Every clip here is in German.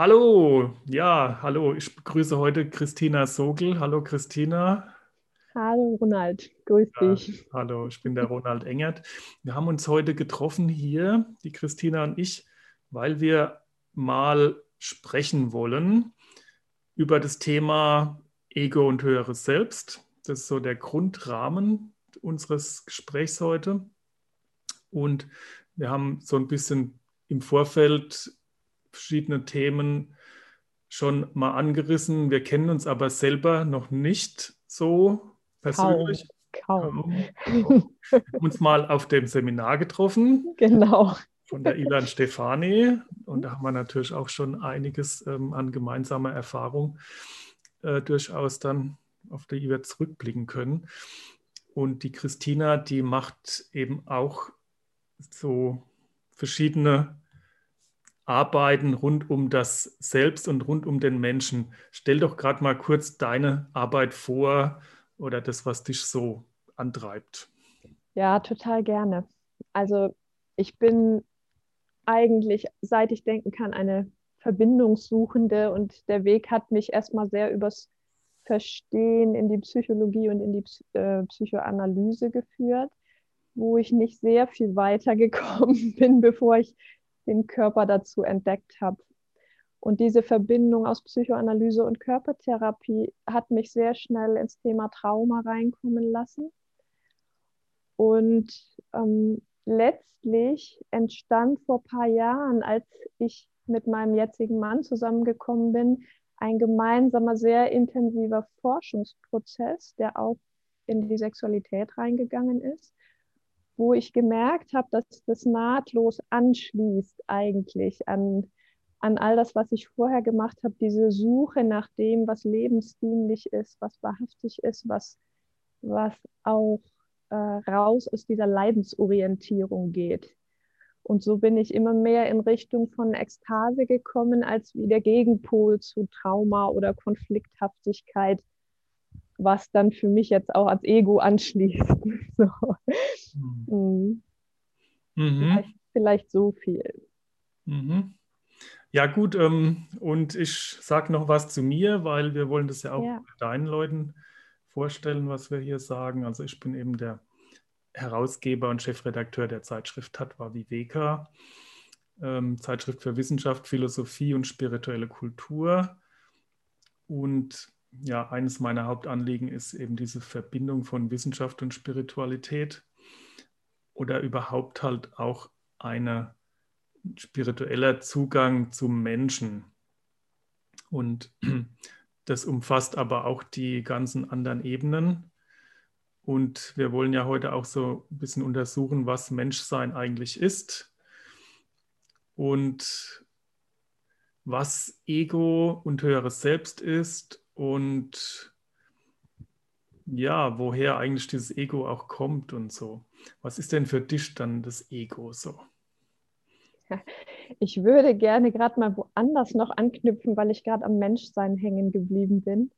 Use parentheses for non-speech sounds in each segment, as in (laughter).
Hallo, ja, hallo. Ich begrüße heute Christina Sogel. Hallo Christina. Hallo Ronald, grüß ja, dich. Hallo, ich bin der Ronald Engert. Wir haben uns heute getroffen hier, die Christina und ich, weil wir mal sprechen wollen über das Thema Ego und höheres Selbst. Das ist so der Grundrahmen unseres Gesprächs heute. Und wir haben so ein bisschen im Vorfeld verschiedene Themen schon mal angerissen. Wir kennen uns aber selber noch nicht so persönlich. Kaum. Kaum. Wir haben uns mal auf dem Seminar getroffen. Genau. Von der Ilan Stefani. Und da haben wir natürlich auch schon einiges ähm, an gemeinsamer Erfahrung äh, durchaus dann, auf die wir zurückblicken können. Und die Christina, die macht eben auch so verschiedene Arbeiten rund um das Selbst und rund um den Menschen. Stell doch gerade mal kurz deine Arbeit vor oder das, was dich so antreibt. Ja, total gerne. Also ich bin eigentlich, seit ich denken kann, eine Verbindungssuchende und der Weg hat mich erstmal sehr übers Verstehen in die Psychologie und in die äh, Psychoanalyse geführt, wo ich nicht sehr viel weiter gekommen (laughs) bin, bevor ich den Körper dazu entdeckt habe. Und diese Verbindung aus Psychoanalyse und Körpertherapie hat mich sehr schnell ins Thema Trauma reinkommen lassen. Und ähm, letztlich entstand vor ein paar Jahren, als ich mit meinem jetzigen Mann zusammengekommen bin, ein gemeinsamer, sehr intensiver Forschungsprozess, der auch in die Sexualität reingegangen ist wo ich gemerkt habe, dass das nahtlos anschließt eigentlich an, an all das, was ich vorher gemacht habe, diese Suche nach dem, was lebensdienlich ist, was wahrhaftig ist, was, was auch äh, raus aus dieser Leidensorientierung geht. Und so bin ich immer mehr in Richtung von Ekstase gekommen, als wie der Gegenpol zu Trauma oder Konflikthaftigkeit was dann für mich jetzt auch als Ego anschließt. (laughs) so. Mhm. Mhm. Vielleicht, vielleicht, so viel. Mhm. Ja, gut, ähm, und ich sage noch was zu mir, weil wir wollen das ja auch ja. deinen Leuten vorstellen, was wir hier sagen. Also ich bin eben der Herausgeber und Chefredakteur der Zeitschrift Tatva Viveka, ähm, Zeitschrift für Wissenschaft, Philosophie und spirituelle Kultur. Und ja, eines meiner Hauptanliegen ist eben diese Verbindung von Wissenschaft und Spiritualität oder überhaupt halt auch ein spiritueller Zugang zum Menschen. Und das umfasst aber auch die ganzen anderen Ebenen. Und wir wollen ja heute auch so ein bisschen untersuchen, was Menschsein eigentlich ist und was Ego und höheres Selbst ist und ja, woher eigentlich dieses Ego auch kommt und so. Was ist denn für dich dann das Ego so? Ich würde gerne gerade mal woanders noch anknüpfen, weil ich gerade am Menschsein hängen geblieben bin.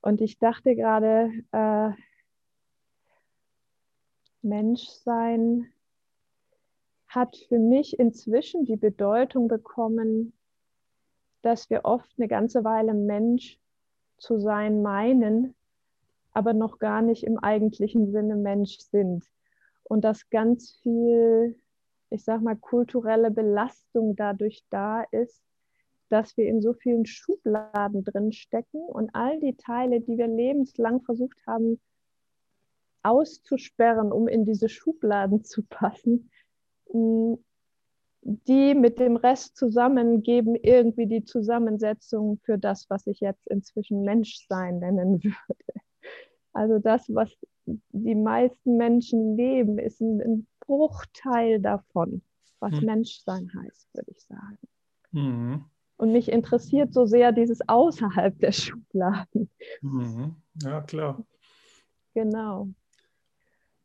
Und ich dachte gerade, äh, Menschsein hat für mich inzwischen die Bedeutung bekommen, dass wir oft eine ganze Weile Mensch zu sein meinen, aber noch gar nicht im eigentlichen Sinne Mensch sind. Und dass ganz viel, ich sag mal, kulturelle Belastung dadurch da ist, dass wir in so vielen Schubladen drin stecken und all die Teile, die wir lebenslang versucht haben auszusperren, um in diese Schubladen zu passen, die mit dem Rest zusammen geben irgendwie die Zusammensetzung für das, was ich jetzt inzwischen Menschsein nennen (laughs) würde. Also das, was die meisten Menschen leben, ist ein, ein Bruchteil davon, was hm. Menschsein heißt, würde ich sagen. Mhm. Und mich interessiert so sehr dieses außerhalb der Schubladen. Mhm. Ja, klar. Genau.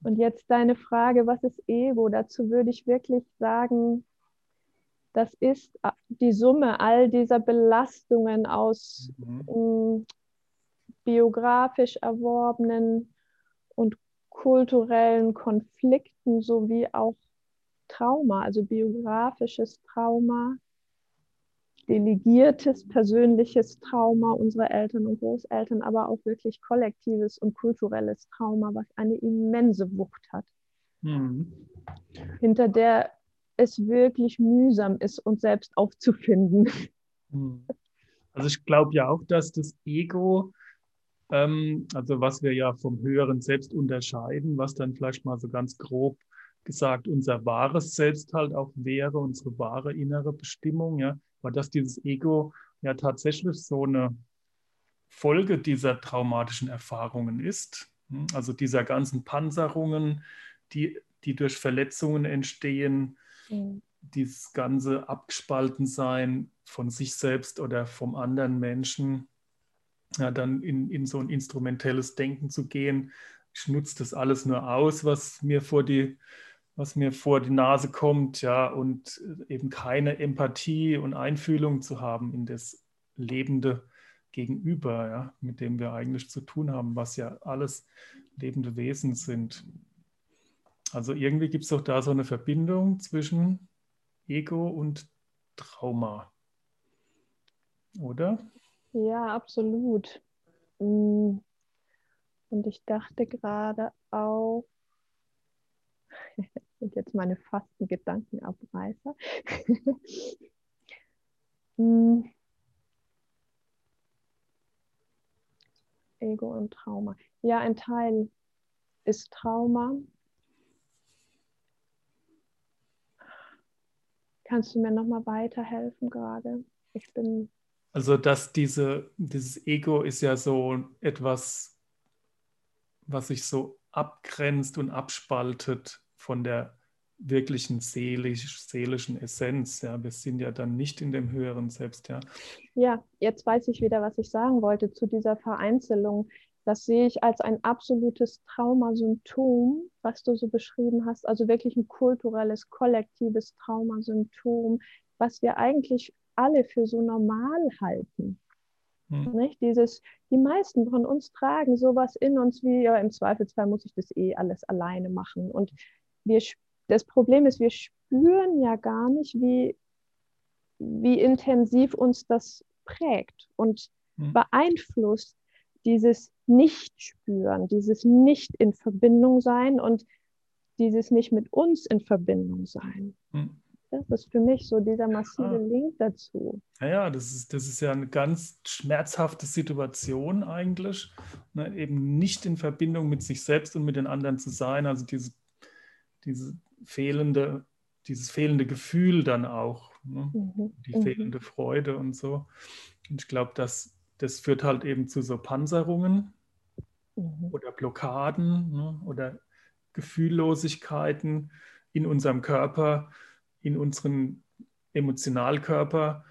Und jetzt deine Frage, was ist Ego? Dazu würde ich wirklich sagen, das ist äh, die Summe all dieser Belastungen aus mhm. Mm, biografisch erworbenen und kulturellen Konflikten sowie auch Trauma, also biografisches Trauma, delegiertes persönliches Trauma unserer Eltern und Großeltern, aber auch wirklich kollektives und kulturelles Trauma, was eine immense Wucht hat, mhm. hinter der es wirklich mühsam ist, uns selbst aufzufinden. Mhm. Also ich glaube ja auch, dass das Ego, ähm, also was wir ja vom höheren Selbst unterscheiden, was dann vielleicht mal so ganz grob gesagt unser wahres Selbst halt auch wäre, unsere wahre innere Bestimmung, ja, aber dass dieses Ego ja tatsächlich so eine Folge dieser traumatischen Erfahrungen ist, hm, also dieser ganzen Panzerungen, die, die durch Verletzungen entstehen, dieses ganze Abgespaltensein von sich selbst oder vom anderen Menschen, ja, dann in, in so ein instrumentelles Denken zu gehen. Ich nutze das alles nur aus, was mir vor die was mir vor die Nase kommt, ja, und eben keine Empathie und Einfühlung zu haben in das lebende Gegenüber, ja, mit dem wir eigentlich zu tun haben, was ja alles lebende Wesen sind. Also irgendwie gibt es doch da so eine Verbindung zwischen Ego und Trauma. Oder? Ja, absolut. Mm. Und ich dachte gerade auch, (laughs) sind jetzt meine fasten Gedankenabreißer. Hm. (laughs) Ego und Trauma. Ja, ein Teil ist Trauma. Kannst du mir noch mal weiterhelfen gerade? Ich bin. Also, dass diese, dieses Ego ist ja so etwas, was sich so abgrenzt und abspaltet von der wirklichen seelisch, seelischen Essenz. Ja, wir sind ja dann nicht in dem höheren Selbst. Ja. ja, jetzt weiß ich wieder, was ich sagen wollte zu dieser Vereinzelung. Das sehe ich als ein absolutes Traumasymptom, was du so beschrieben hast. Also wirklich ein kulturelles, kollektives Traumasymptom, was wir eigentlich alle für so normal halten. Hm. Nicht? Dieses, die meisten von uns tragen sowas in uns wie, ja, im Zweifelsfall muss ich das eh alles alleine machen. Und wir, das Problem ist, wir spüren ja gar nicht, wie, wie intensiv uns das prägt und hm. beeinflusst dieses Nicht-Spüren, dieses Nicht in Verbindung sein und dieses nicht mit uns in Verbindung sein. Hm. Das ist für mich so dieser massive ja. Link dazu. Ja, das ist, das ist ja eine ganz schmerzhafte Situation eigentlich, ne? eben nicht in Verbindung mit sich selbst und mit den anderen zu sein. Also diese diese fehlende, dieses fehlende Gefühl dann auch, ne? mhm. die mhm. fehlende Freude und so. Und ich glaube, das, das führt halt eben zu so Panzerungen mhm. oder Blockaden ne? oder Gefühllosigkeiten in unserem Körper, in unserem Emotionalkörper.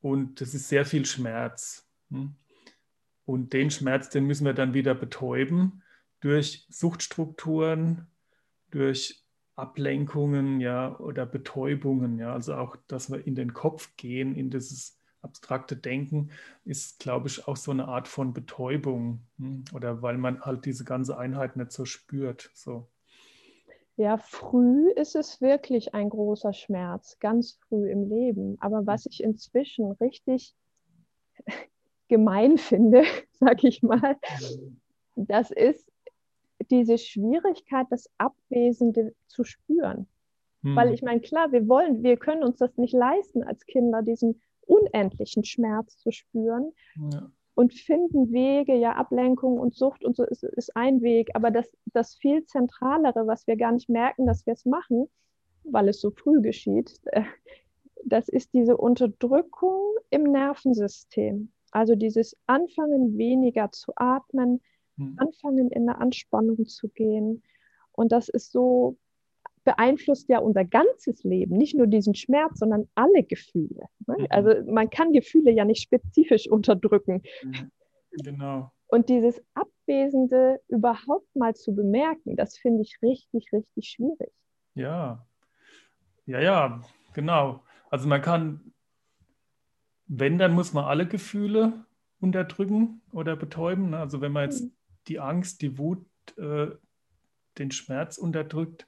Und das ist sehr viel Schmerz. Ne? Und den Schmerz, den müssen wir dann wieder betäuben durch Suchtstrukturen, durch Ablenkungen, ja, oder Betäubungen, ja, also auch, dass wir in den Kopf gehen, in dieses abstrakte Denken, ist, glaube ich, auch so eine Art von Betäubung, hm? oder weil man halt diese ganze Einheit nicht so spürt, so. Ja, früh ist es wirklich ein großer Schmerz, ganz früh im Leben. Aber was ich inzwischen richtig (laughs) gemein finde, (laughs) sag ich mal, das ist, diese Schwierigkeit, das Abwesende zu spüren. Hm. Weil ich meine, klar, wir wollen, wir können uns das nicht leisten, als Kinder diesen unendlichen Schmerz zu spüren. Ja. Und finden Wege, ja, Ablenkung und Sucht und so ist, ist ein Weg. Aber das, das viel Zentralere, was wir gar nicht merken, dass wir es machen, weil es so früh geschieht, das ist diese Unterdrückung im Nervensystem. Also dieses Anfangen weniger zu atmen, hm. anfangen, in eine Anspannung zu gehen. Und das ist so, beeinflusst ja unser ganzes Leben, nicht nur diesen Schmerz, sondern alle Gefühle. Ne? Mhm. Also man kann Gefühle ja nicht spezifisch (laughs) unterdrücken. Mhm. Genau. Und dieses Abwesende überhaupt mal zu bemerken, das finde ich richtig, richtig schwierig. Ja, ja, ja, genau. Also man kann, wenn, dann muss man alle Gefühle unterdrücken oder betäuben. Ne? Also wenn man jetzt mhm die Angst, die Wut, äh, den Schmerz unterdrückt,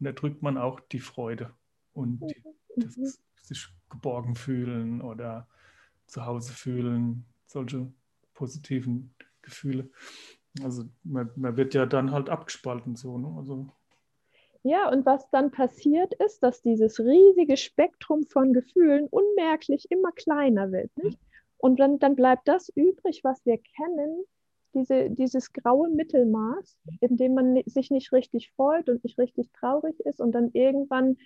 unterdrückt man auch die Freude und die, das sich geborgen fühlen oder zu Hause fühlen, solche positiven Gefühle. Also man, man wird ja dann halt abgespalten so. Ne? Also ja, und was dann passiert ist, dass dieses riesige Spektrum von Gefühlen unmerklich immer kleiner wird. Nicht? Und dann, dann bleibt das übrig, was wir kennen, diese, dieses graue Mittelmaß, in dem man sich nicht richtig freut und nicht richtig traurig ist und dann irgendwann,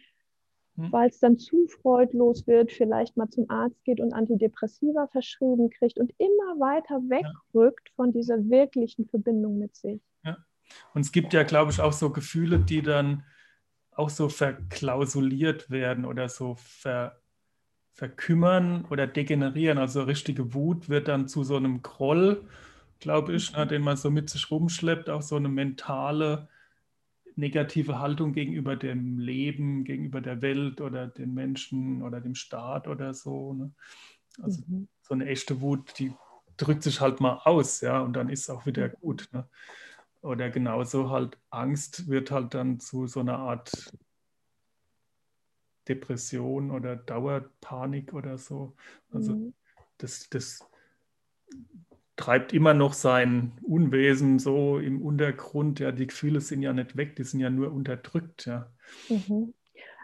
hm. weil es dann zu freudlos wird, vielleicht mal zum Arzt geht und Antidepressiva verschrieben kriegt und immer weiter wegrückt ja. von dieser wirklichen Verbindung mit sich. Ja. Und es gibt ja, glaube ich, auch so Gefühle, die dann auch so verklausuliert werden oder so ver, verkümmern oder degenerieren. Also richtige Wut wird dann zu so einem Groll, glaube ich, ne, den man so mit sich rumschleppt, auch so eine mentale negative Haltung gegenüber dem Leben, gegenüber der Welt oder den Menschen oder dem Staat oder so. Ne? Also mhm. so eine echte Wut, die drückt sich halt mal aus, ja, und dann ist es auch wieder gut. Ne? Oder genauso halt Angst wird halt dann zu so einer Art Depression oder Dauerpanik oder so. Also mhm. das, das treibt immer noch sein Unwesen so im Untergrund. Ja, die Gefühle sind ja nicht weg, die sind ja nur unterdrückt. Ja. Mhm.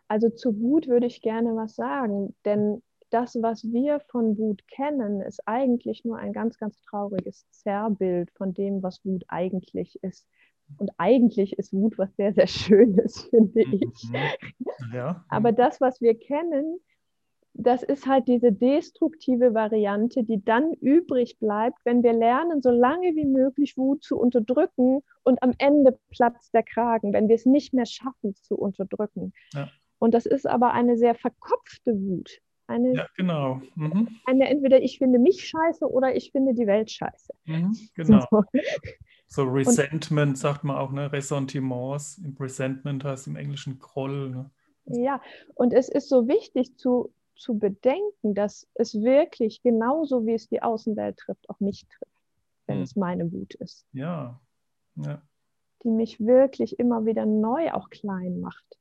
Also zu Wut würde ich gerne was sagen, denn das, was wir von Wut kennen, ist eigentlich nur ein ganz, ganz trauriges Zerrbild von dem, was Wut eigentlich ist. Und eigentlich ist Wut was sehr, sehr Schönes, (laughs) finde mhm. ich. Ja. Aber das, was wir kennen, das ist halt diese destruktive Variante, die dann übrig bleibt, wenn wir lernen, so lange wie möglich Wut zu unterdrücken und am Ende platzt der Kragen, wenn wir es nicht mehr schaffen zu unterdrücken. Ja. Und das ist aber eine sehr verkopfte Wut. Eine, ja, genau. Mhm. Eine entweder ich finde mich scheiße oder ich finde die Welt scheiße. Mhm, genau. So, so Resentment Und, sagt man auch, ne? Ressentiments. Resentment heißt im Englischen Groll. Ne? Ja, und es ist so wichtig zu, zu bedenken, dass es wirklich genauso wie es die Außenwelt trifft, auch mich trifft, wenn mhm. es meine Wut ist. Ja. ja. Die mich wirklich immer wieder neu auch klein macht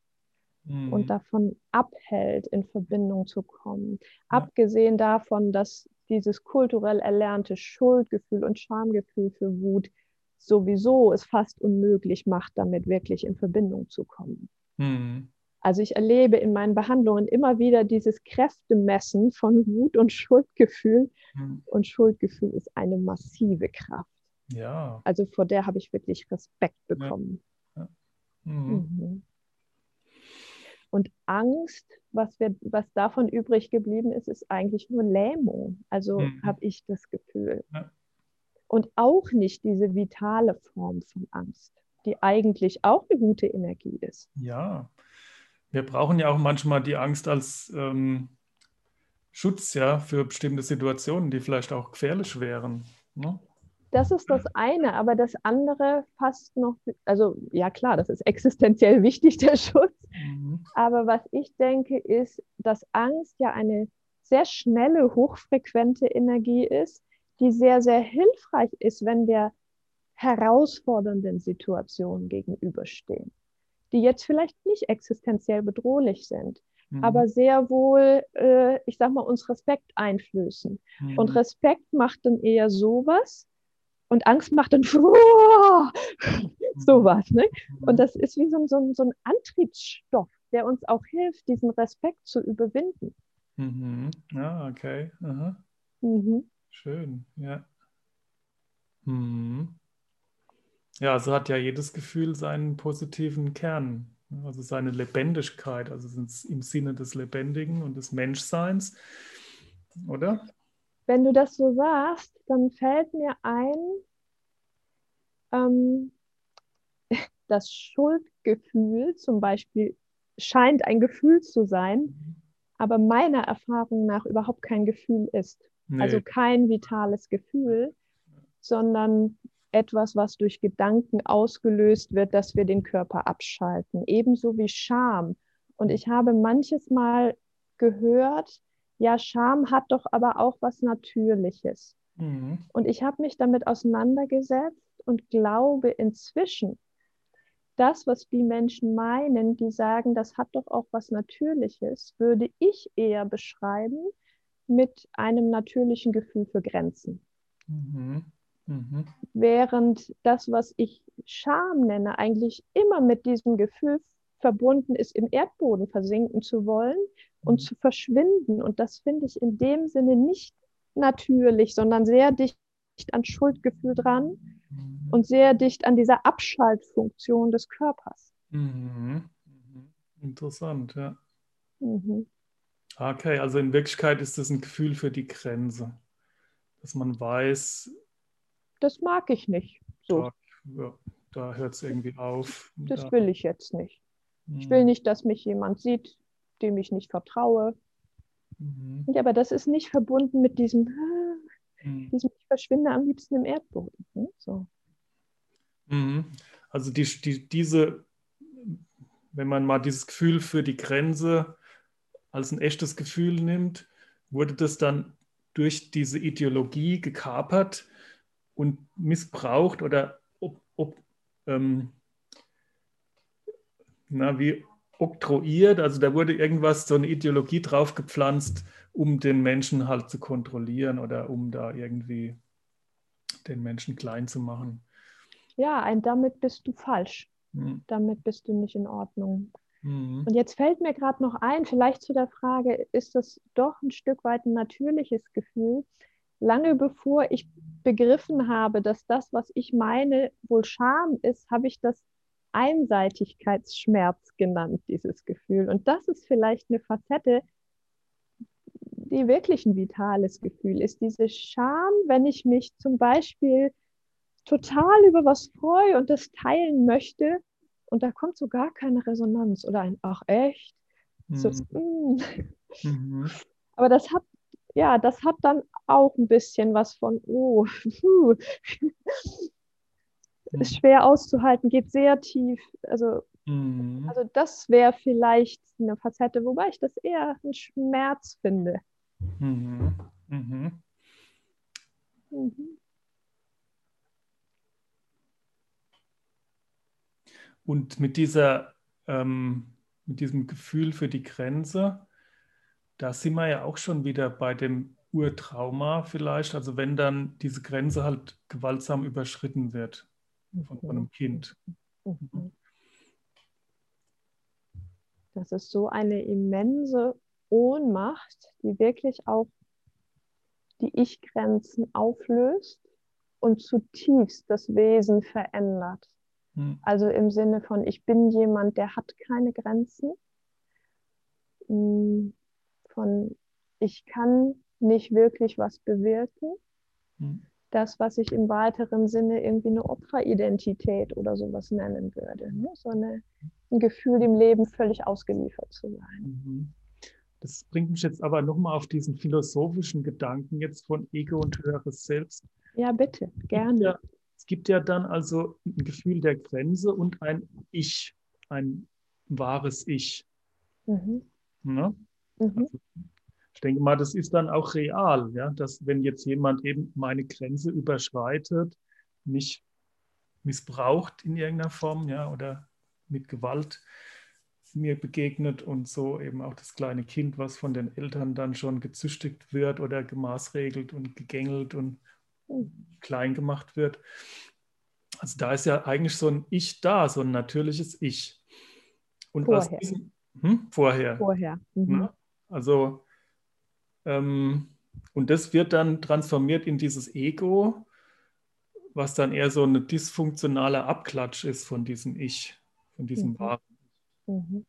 mhm. und davon abhält, in Verbindung zu kommen. Ja. Abgesehen davon, dass dieses kulturell erlernte Schuldgefühl und Schamgefühl für Wut sowieso es fast unmöglich macht, damit wirklich in Verbindung zu kommen. Mhm. Also ich erlebe in meinen Behandlungen immer wieder dieses Kräftemessen von Wut und Schuldgefühl. Mhm. Und Schuldgefühl ist eine massive Kraft. Ja. Also vor der habe ich wirklich Respekt bekommen. Ja. Ja. Mhm. Mhm. Und Angst, was, wir, was davon übrig geblieben ist, ist eigentlich nur Lähmung. Also mhm. habe ich das Gefühl. Und auch nicht diese vitale Form von Angst, die eigentlich auch eine gute Energie ist. Ja, wir brauchen ja auch manchmal die Angst als ähm, Schutz ja, für bestimmte Situationen, die vielleicht auch gefährlich wären. Ne? Das ist das eine, aber das andere fast noch, also ja klar, das ist existenziell wichtig, der Schutz. Mhm. Aber was ich denke, ist, dass Angst ja eine sehr schnelle, hochfrequente Energie ist, die sehr, sehr hilfreich ist, wenn wir herausfordernden Situationen gegenüberstehen, die jetzt vielleicht nicht existenziell bedrohlich sind, mhm. aber sehr wohl, äh, ich sag mal, uns Respekt einflößen. Mhm. Und Respekt macht dann eher sowas, und Angst macht dann (laughs) oh, sowas. Ne? Und das ist wie so, so, so ein Antriebsstoff, der uns auch hilft, diesen Respekt zu überwinden. Mhm. Ja, okay. Mhm. Schön, ja. Mhm. Ja, so hat ja jedes Gefühl seinen positiven Kern, also seine Lebendigkeit, also im Sinne des Lebendigen und des Menschseins, oder? wenn du das so sagst, dann fällt mir ein, ähm, (laughs) das Schuldgefühl zum Beispiel scheint ein Gefühl zu sein, aber meiner Erfahrung nach überhaupt kein Gefühl ist. Nee. Also kein vitales Gefühl, sondern etwas, was durch Gedanken ausgelöst wird, dass wir den Körper abschalten. Ebenso wie Scham. Und ich habe manches Mal gehört, ja, Scham hat doch aber auch was Natürliches. Mhm. Und ich habe mich damit auseinandergesetzt und glaube inzwischen, das, was die Menschen meinen, die sagen, das hat doch auch was Natürliches, würde ich eher beschreiben mit einem natürlichen Gefühl für Grenzen. Mhm. Mhm. Während das, was ich Scham nenne, eigentlich immer mit diesem Gefühl verbunden ist, im Erdboden versinken zu wollen und mhm. zu verschwinden. Und das finde ich in dem Sinne nicht natürlich, sondern sehr dicht an Schuldgefühl dran mhm. und sehr dicht an dieser Abschaltfunktion des Körpers. Mhm. mhm. Interessant, ja. Okay, also in Wirklichkeit ist das ein Gefühl für die Grenze, dass man weiß. Das mag ich nicht. So. Da, da hört es irgendwie auf. Das da. will ich jetzt nicht. Ich will mhm. nicht, dass mich jemand sieht, dem ich nicht vertraue. Mhm. Ja, aber das ist nicht verbunden mit diesem, mhm. diesem ich verschwinde am liebsten im Erdboden. Ne? So. Mhm. Also die, die, diese, wenn man mal dieses Gefühl für die Grenze als ein echtes Gefühl nimmt, wurde das dann durch diese Ideologie gekapert und missbraucht oder ob, ob ähm, na, wie oktroyiert, also da wurde irgendwas, so eine Ideologie draufgepflanzt, um den Menschen halt zu kontrollieren oder um da irgendwie den Menschen klein zu machen. Ja, ein damit bist du falsch. Hm. Damit bist du nicht in Ordnung. Mhm. Und jetzt fällt mir gerade noch ein, vielleicht zu der Frage, ist das doch ein Stück weit ein natürliches Gefühl? Lange bevor ich begriffen habe, dass das, was ich meine, wohl Scham ist, habe ich das Einseitigkeitsschmerz genannt, dieses Gefühl. Und das ist vielleicht eine Facette, die wirklich ein vitales Gefühl ist. Diese Scham, wenn ich mich zum Beispiel total über was freue und das teilen möchte und da kommt so gar keine Resonanz oder ein Ach echt. Mhm. So, mm. mhm. Aber das hat ja, das hat dann auch ein bisschen was von, oh, puh ist schwer auszuhalten, geht sehr tief. Also, mhm. also das wäre vielleicht eine Facette, wobei ich das eher einen Schmerz finde. Mhm. Mhm. mhm. Und mit dieser, ähm, mit diesem Gefühl für die Grenze, da sind wir ja auch schon wieder bei dem Urtrauma vielleicht, also wenn dann diese Grenze halt gewaltsam überschritten wird von, von einem Kind. Mhm. Das ist so eine immense Ohnmacht, die wirklich auch die Ich-Grenzen auflöst und zutiefst das Wesen verändert. Hm. Also im Sinne von, ich bin jemand, der hat keine Grenzen. Hm, von, ich kann nicht wirklich was bewirken. Hm das, was ich im weiteren Sinne irgendwie eine Opferidentität oder sowas nennen würde. Ne? So eine, ein Gefühl, dem Leben völlig ausgeliefert zu sein. Mhm. Das bringt mich jetzt aber nochmal auf diesen philosophischen Gedanken jetzt von Ego und höheres Selbst. Ja, bitte, gerne. Ja, es gibt ja dann also ein Gefühl der Grenze und ein Ich, ein wahres Ich. Mhm. Ne? Mhm. Also ich denke mal, das ist dann auch real, ja, dass wenn jetzt jemand eben meine Grenze überschreitet, mich missbraucht in irgendeiner Form, ja, oder mit Gewalt mir begegnet und so eben auch das kleine Kind, was von den Eltern dann schon gezüchtigt wird oder gemaßregelt und gegängelt und klein gemacht wird. Also da ist ja eigentlich so ein Ich da, so ein natürliches Ich. Und vorher. Diesem, hm, vorher. Vorher. Mhm. Ne? Also ähm, und das wird dann transformiert in dieses Ego, was dann eher so ein dysfunktionaler Abklatsch ist von diesem Ich, von diesem mhm. Wahren. Mhm.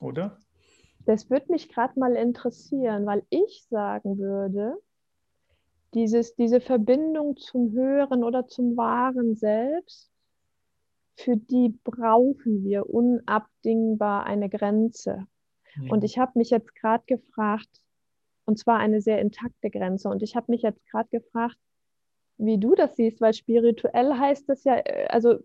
Oder? Das würde mich gerade mal interessieren, weil ich sagen würde, dieses, diese Verbindung zum Höheren oder zum Wahren Selbst, für die brauchen wir unabdingbar eine Grenze. Mhm. Und ich habe mich jetzt gerade gefragt, und zwar eine sehr intakte Grenze. Und ich habe mich jetzt gerade gefragt, wie du das siehst, weil spirituell heißt das ja, äh, also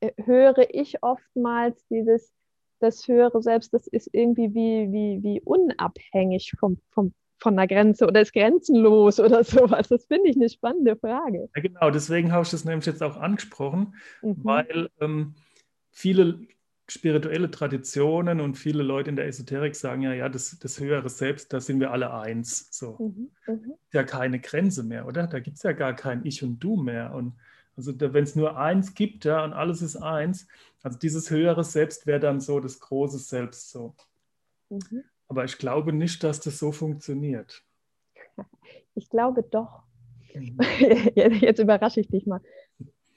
äh, höre ich oftmals dieses, das höhere Selbst, das ist irgendwie wie, wie, wie unabhängig vom, vom, von der Grenze oder ist grenzenlos oder sowas. Das finde ich eine spannende Frage. Ja, genau, deswegen habe ich das nämlich jetzt auch angesprochen, mhm. weil ähm, viele spirituelle Traditionen und viele Leute in der Esoterik sagen ja, ja, das, das höhere Selbst, da sind wir alle eins. So. Mhm, mh. Ja, keine Grenze mehr, oder? Da gibt es ja gar kein Ich und Du mehr. Und also wenn es nur eins gibt, ja, und alles ist eins, also dieses höhere Selbst wäre dann so das große Selbst so. Mhm. Aber ich glaube nicht, dass das so funktioniert. Ich glaube doch. Mhm. (laughs) Jetzt überrasche ich dich mal.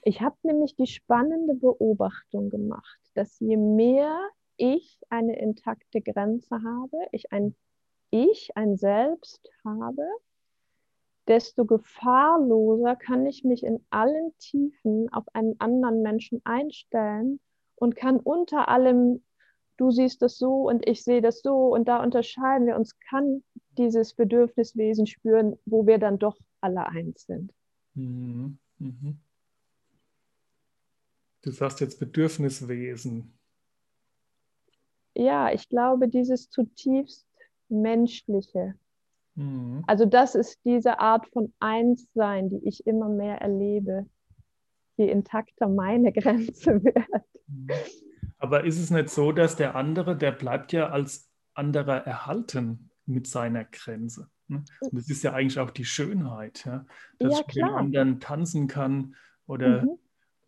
Ich habe nämlich die spannende Beobachtung gemacht, dass je mehr ich eine intakte Grenze habe, ich ein Ich, ein Selbst habe, desto gefahrloser kann ich mich in allen Tiefen auf einen anderen Menschen einstellen und kann unter allem, du siehst das so und ich sehe das so und da unterscheiden wir uns, kann dieses Bedürfniswesen spüren, wo wir dann doch alle eins sind. Mhm. Mhm. Du sagst jetzt Bedürfniswesen. Ja, ich glaube, dieses zutiefst menschliche. Mhm. Also das ist diese Art von Einssein, die ich immer mehr erlebe, je intakter meine (laughs) Grenze wird. Mhm. Aber ist es nicht so, dass der andere, der bleibt ja als anderer erhalten mit seiner Grenze? Ne? Und das ist ja eigentlich auch die Schönheit, ja? dass ja, ich mit dem anderen tanzen kann oder mhm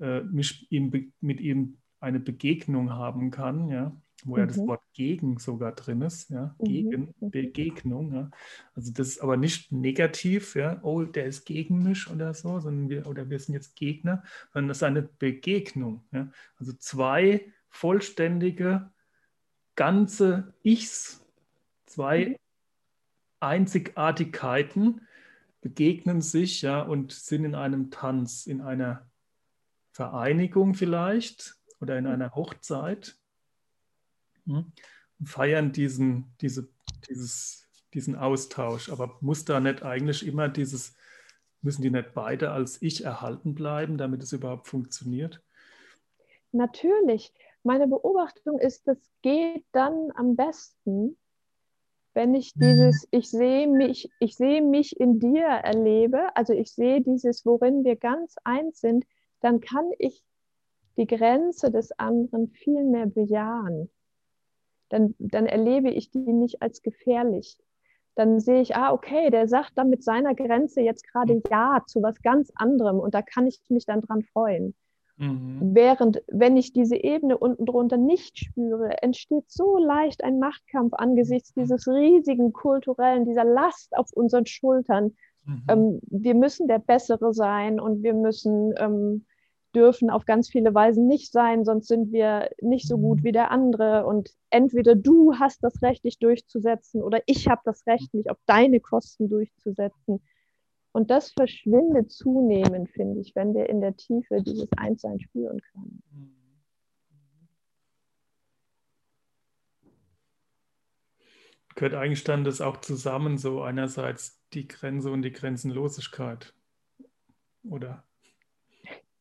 äh, mich ihm, mit ihm eine Begegnung haben kann, ja, wo mhm. ja das mhm. Wort gegen sogar drin ist, ja, mhm. gegen, mhm. Begegnung, ja. Also das ist aber nicht negativ, ja, oh, der ist gegen mich oder so, sondern wir, oder wir sind jetzt Gegner, sondern das ist eine Begegnung, ja. Also zwei vollständige, ganze Ichs, zwei mhm. Einzigartigkeiten begegnen sich, ja, und sind in einem Tanz, in einer Vereinigung vielleicht oder in einer Hochzeit hm, und feiern diesen, diese, dieses, diesen Austausch. Aber muss da nicht eigentlich immer dieses, müssen die nicht beide als Ich erhalten bleiben, damit es überhaupt funktioniert? Natürlich. Meine Beobachtung ist, das geht dann am besten, wenn ich dieses Ich sehe mich, ich sehe mich in dir erlebe, also ich sehe dieses, worin wir ganz eins sind, dann kann ich die Grenze des anderen viel mehr bejahen. Dann, dann erlebe ich die nicht als gefährlich. Dann sehe ich, ah, okay, der sagt dann mit seiner Grenze jetzt gerade Ja zu was ganz anderem und da kann ich mich dann dran freuen. Mhm. Während, wenn ich diese Ebene unten drunter nicht spüre, entsteht so leicht ein Machtkampf angesichts dieses riesigen kulturellen, dieser Last auf unseren Schultern. Mhm. Ähm, wir müssen der Bessere sein und wir müssen ähm, dürfen auf ganz viele Weisen nicht sein, sonst sind wir nicht so gut wie der andere. Und entweder du hast das Recht, dich durchzusetzen, oder ich habe das Recht, mich auf deine Kosten durchzusetzen. Und das verschwindet zunehmend, finde ich, wenn wir in der Tiefe dieses Einssein spüren können. Gehört eigentlich dann das auch zusammen, so einerseits die Grenze und die Grenzenlosigkeit? Oder?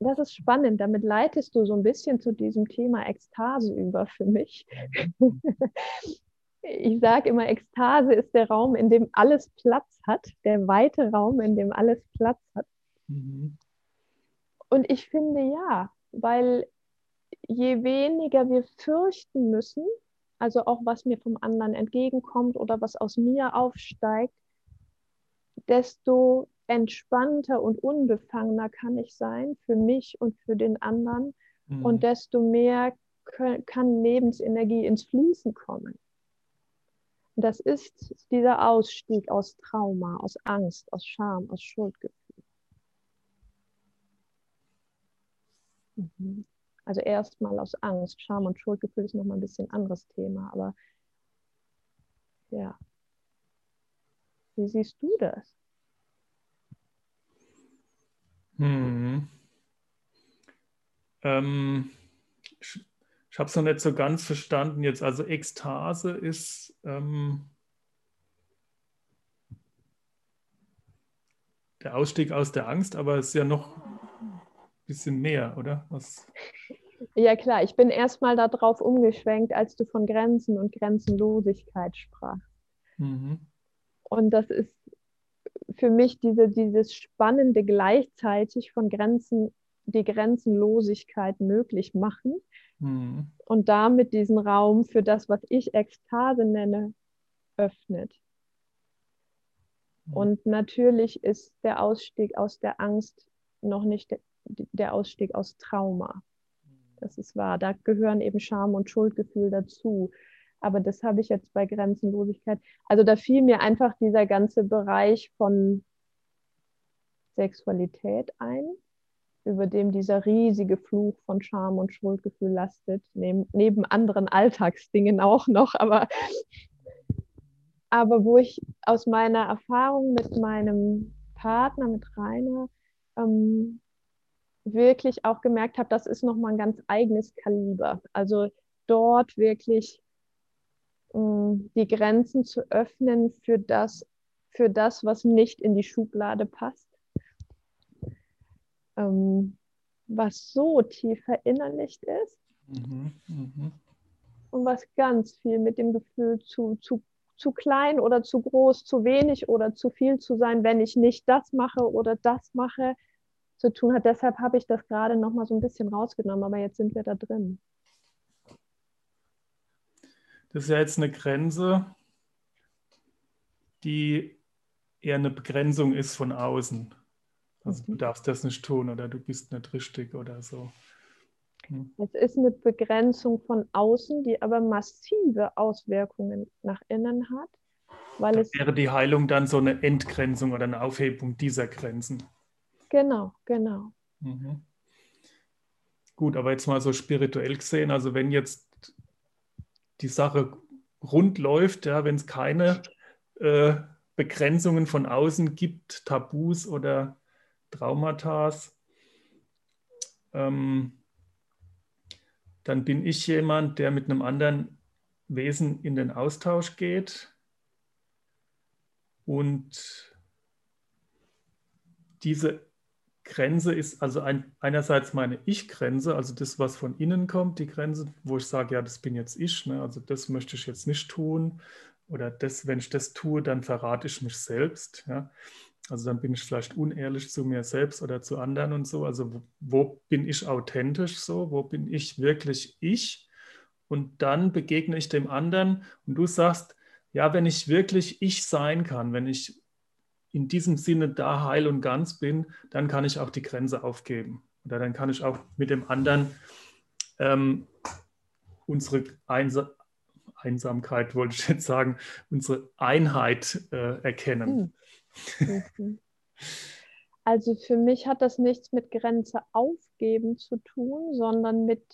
Das ist spannend. Damit leitest du so ein bisschen zu diesem Thema Ekstase über für mich. (laughs) ich sage immer, Ekstase ist der Raum, in dem alles Platz hat, der weite Raum, in dem alles Platz hat. Mhm. Und ich finde ja, weil je weniger wir fürchten müssen, also auch was mir vom anderen entgegenkommt oder was aus mir aufsteigt, desto entspannter und unbefangener kann ich sein für mich und für den anderen. Mhm. Und desto mehr kann Lebensenergie ins Fließen kommen. Das ist dieser Ausstieg aus Trauma, aus Angst, aus Scham, aus Schuldgefühl. Mhm. Also erstmal aus Angst. Scham und Schuldgefühl ist nochmal ein bisschen anderes Thema, aber ja. Wie siehst du das? Hm. Ähm, ich ich habe es noch nicht so ganz verstanden jetzt. Also Ekstase ist ähm, der Ausstieg aus der Angst, aber es ist ja noch ein bisschen mehr, oder? Was? Ja klar, ich bin erstmal darauf umgeschwenkt, als du von Grenzen und Grenzenlosigkeit sprachst. Mhm. Und das ist für mich diese, dieses Spannende gleichzeitig von Grenzen, die Grenzenlosigkeit möglich machen, mhm. und damit diesen Raum für das, was ich Ekstase nenne, öffnet. Mhm. Und natürlich ist der Ausstieg aus der Angst noch nicht der, der Ausstieg aus Trauma. Das ist wahr. Da gehören eben Scham und Schuldgefühl dazu. Aber das habe ich jetzt bei Grenzenlosigkeit. Also da fiel mir einfach dieser ganze Bereich von Sexualität ein, über dem dieser riesige Fluch von Scham und Schuldgefühl lastet, neben, neben anderen Alltagsdingen auch noch. Aber, aber wo ich aus meiner Erfahrung mit meinem Partner, mit Rainer, ähm, wirklich auch gemerkt habe, das ist nochmal ein ganz eigenes Kaliber. Also dort wirklich die Grenzen zu öffnen für das, für das, was nicht in die Schublade passt. Ähm, was so tief verinnerlicht ist mhm, mh. und was ganz viel mit dem Gefühl zu, zu, zu klein oder zu groß, zu wenig oder zu viel zu sein, wenn ich nicht das mache oder das mache, zu tun hat. Deshalb habe ich das gerade noch mal so ein bisschen rausgenommen, aber jetzt sind wir da drin. Das ist ja jetzt eine Grenze, die eher eine Begrenzung ist von außen. Also du darfst das nicht tun oder du bist nicht richtig oder so. Hm. Es ist eine Begrenzung von außen, die aber massive Auswirkungen nach innen hat. Weil es wäre die Heilung dann so eine Entgrenzung oder eine Aufhebung dieser Grenzen. Genau, genau. Mhm. Gut, aber jetzt mal so spirituell gesehen, also wenn jetzt die Sache rund läuft, ja, wenn es keine äh, Begrenzungen von außen gibt, Tabus oder Traumata, ähm, dann bin ich jemand, der mit einem anderen Wesen in den Austausch geht und diese Grenze ist also ein, einerseits meine Ich-Grenze, also das, was von innen kommt, die Grenze, wo ich sage, ja, das bin jetzt ich, ne? also das möchte ich jetzt nicht tun. Oder das, wenn ich das tue, dann verrate ich mich selbst. Ja? Also dann bin ich vielleicht unehrlich zu mir selbst oder zu anderen und so. Also wo, wo bin ich authentisch so? Wo bin ich wirklich ich? Und dann begegne ich dem anderen und du sagst, ja, wenn ich wirklich ich sein kann, wenn ich in diesem Sinne da heil und ganz bin, dann kann ich auch die Grenze aufgeben. Oder dann kann ich auch mit dem anderen ähm, unsere Einsa Einsamkeit, wollte ich jetzt sagen, unsere Einheit äh, erkennen. Mhm. Also für mich hat das nichts mit Grenze aufgeben zu tun, sondern mit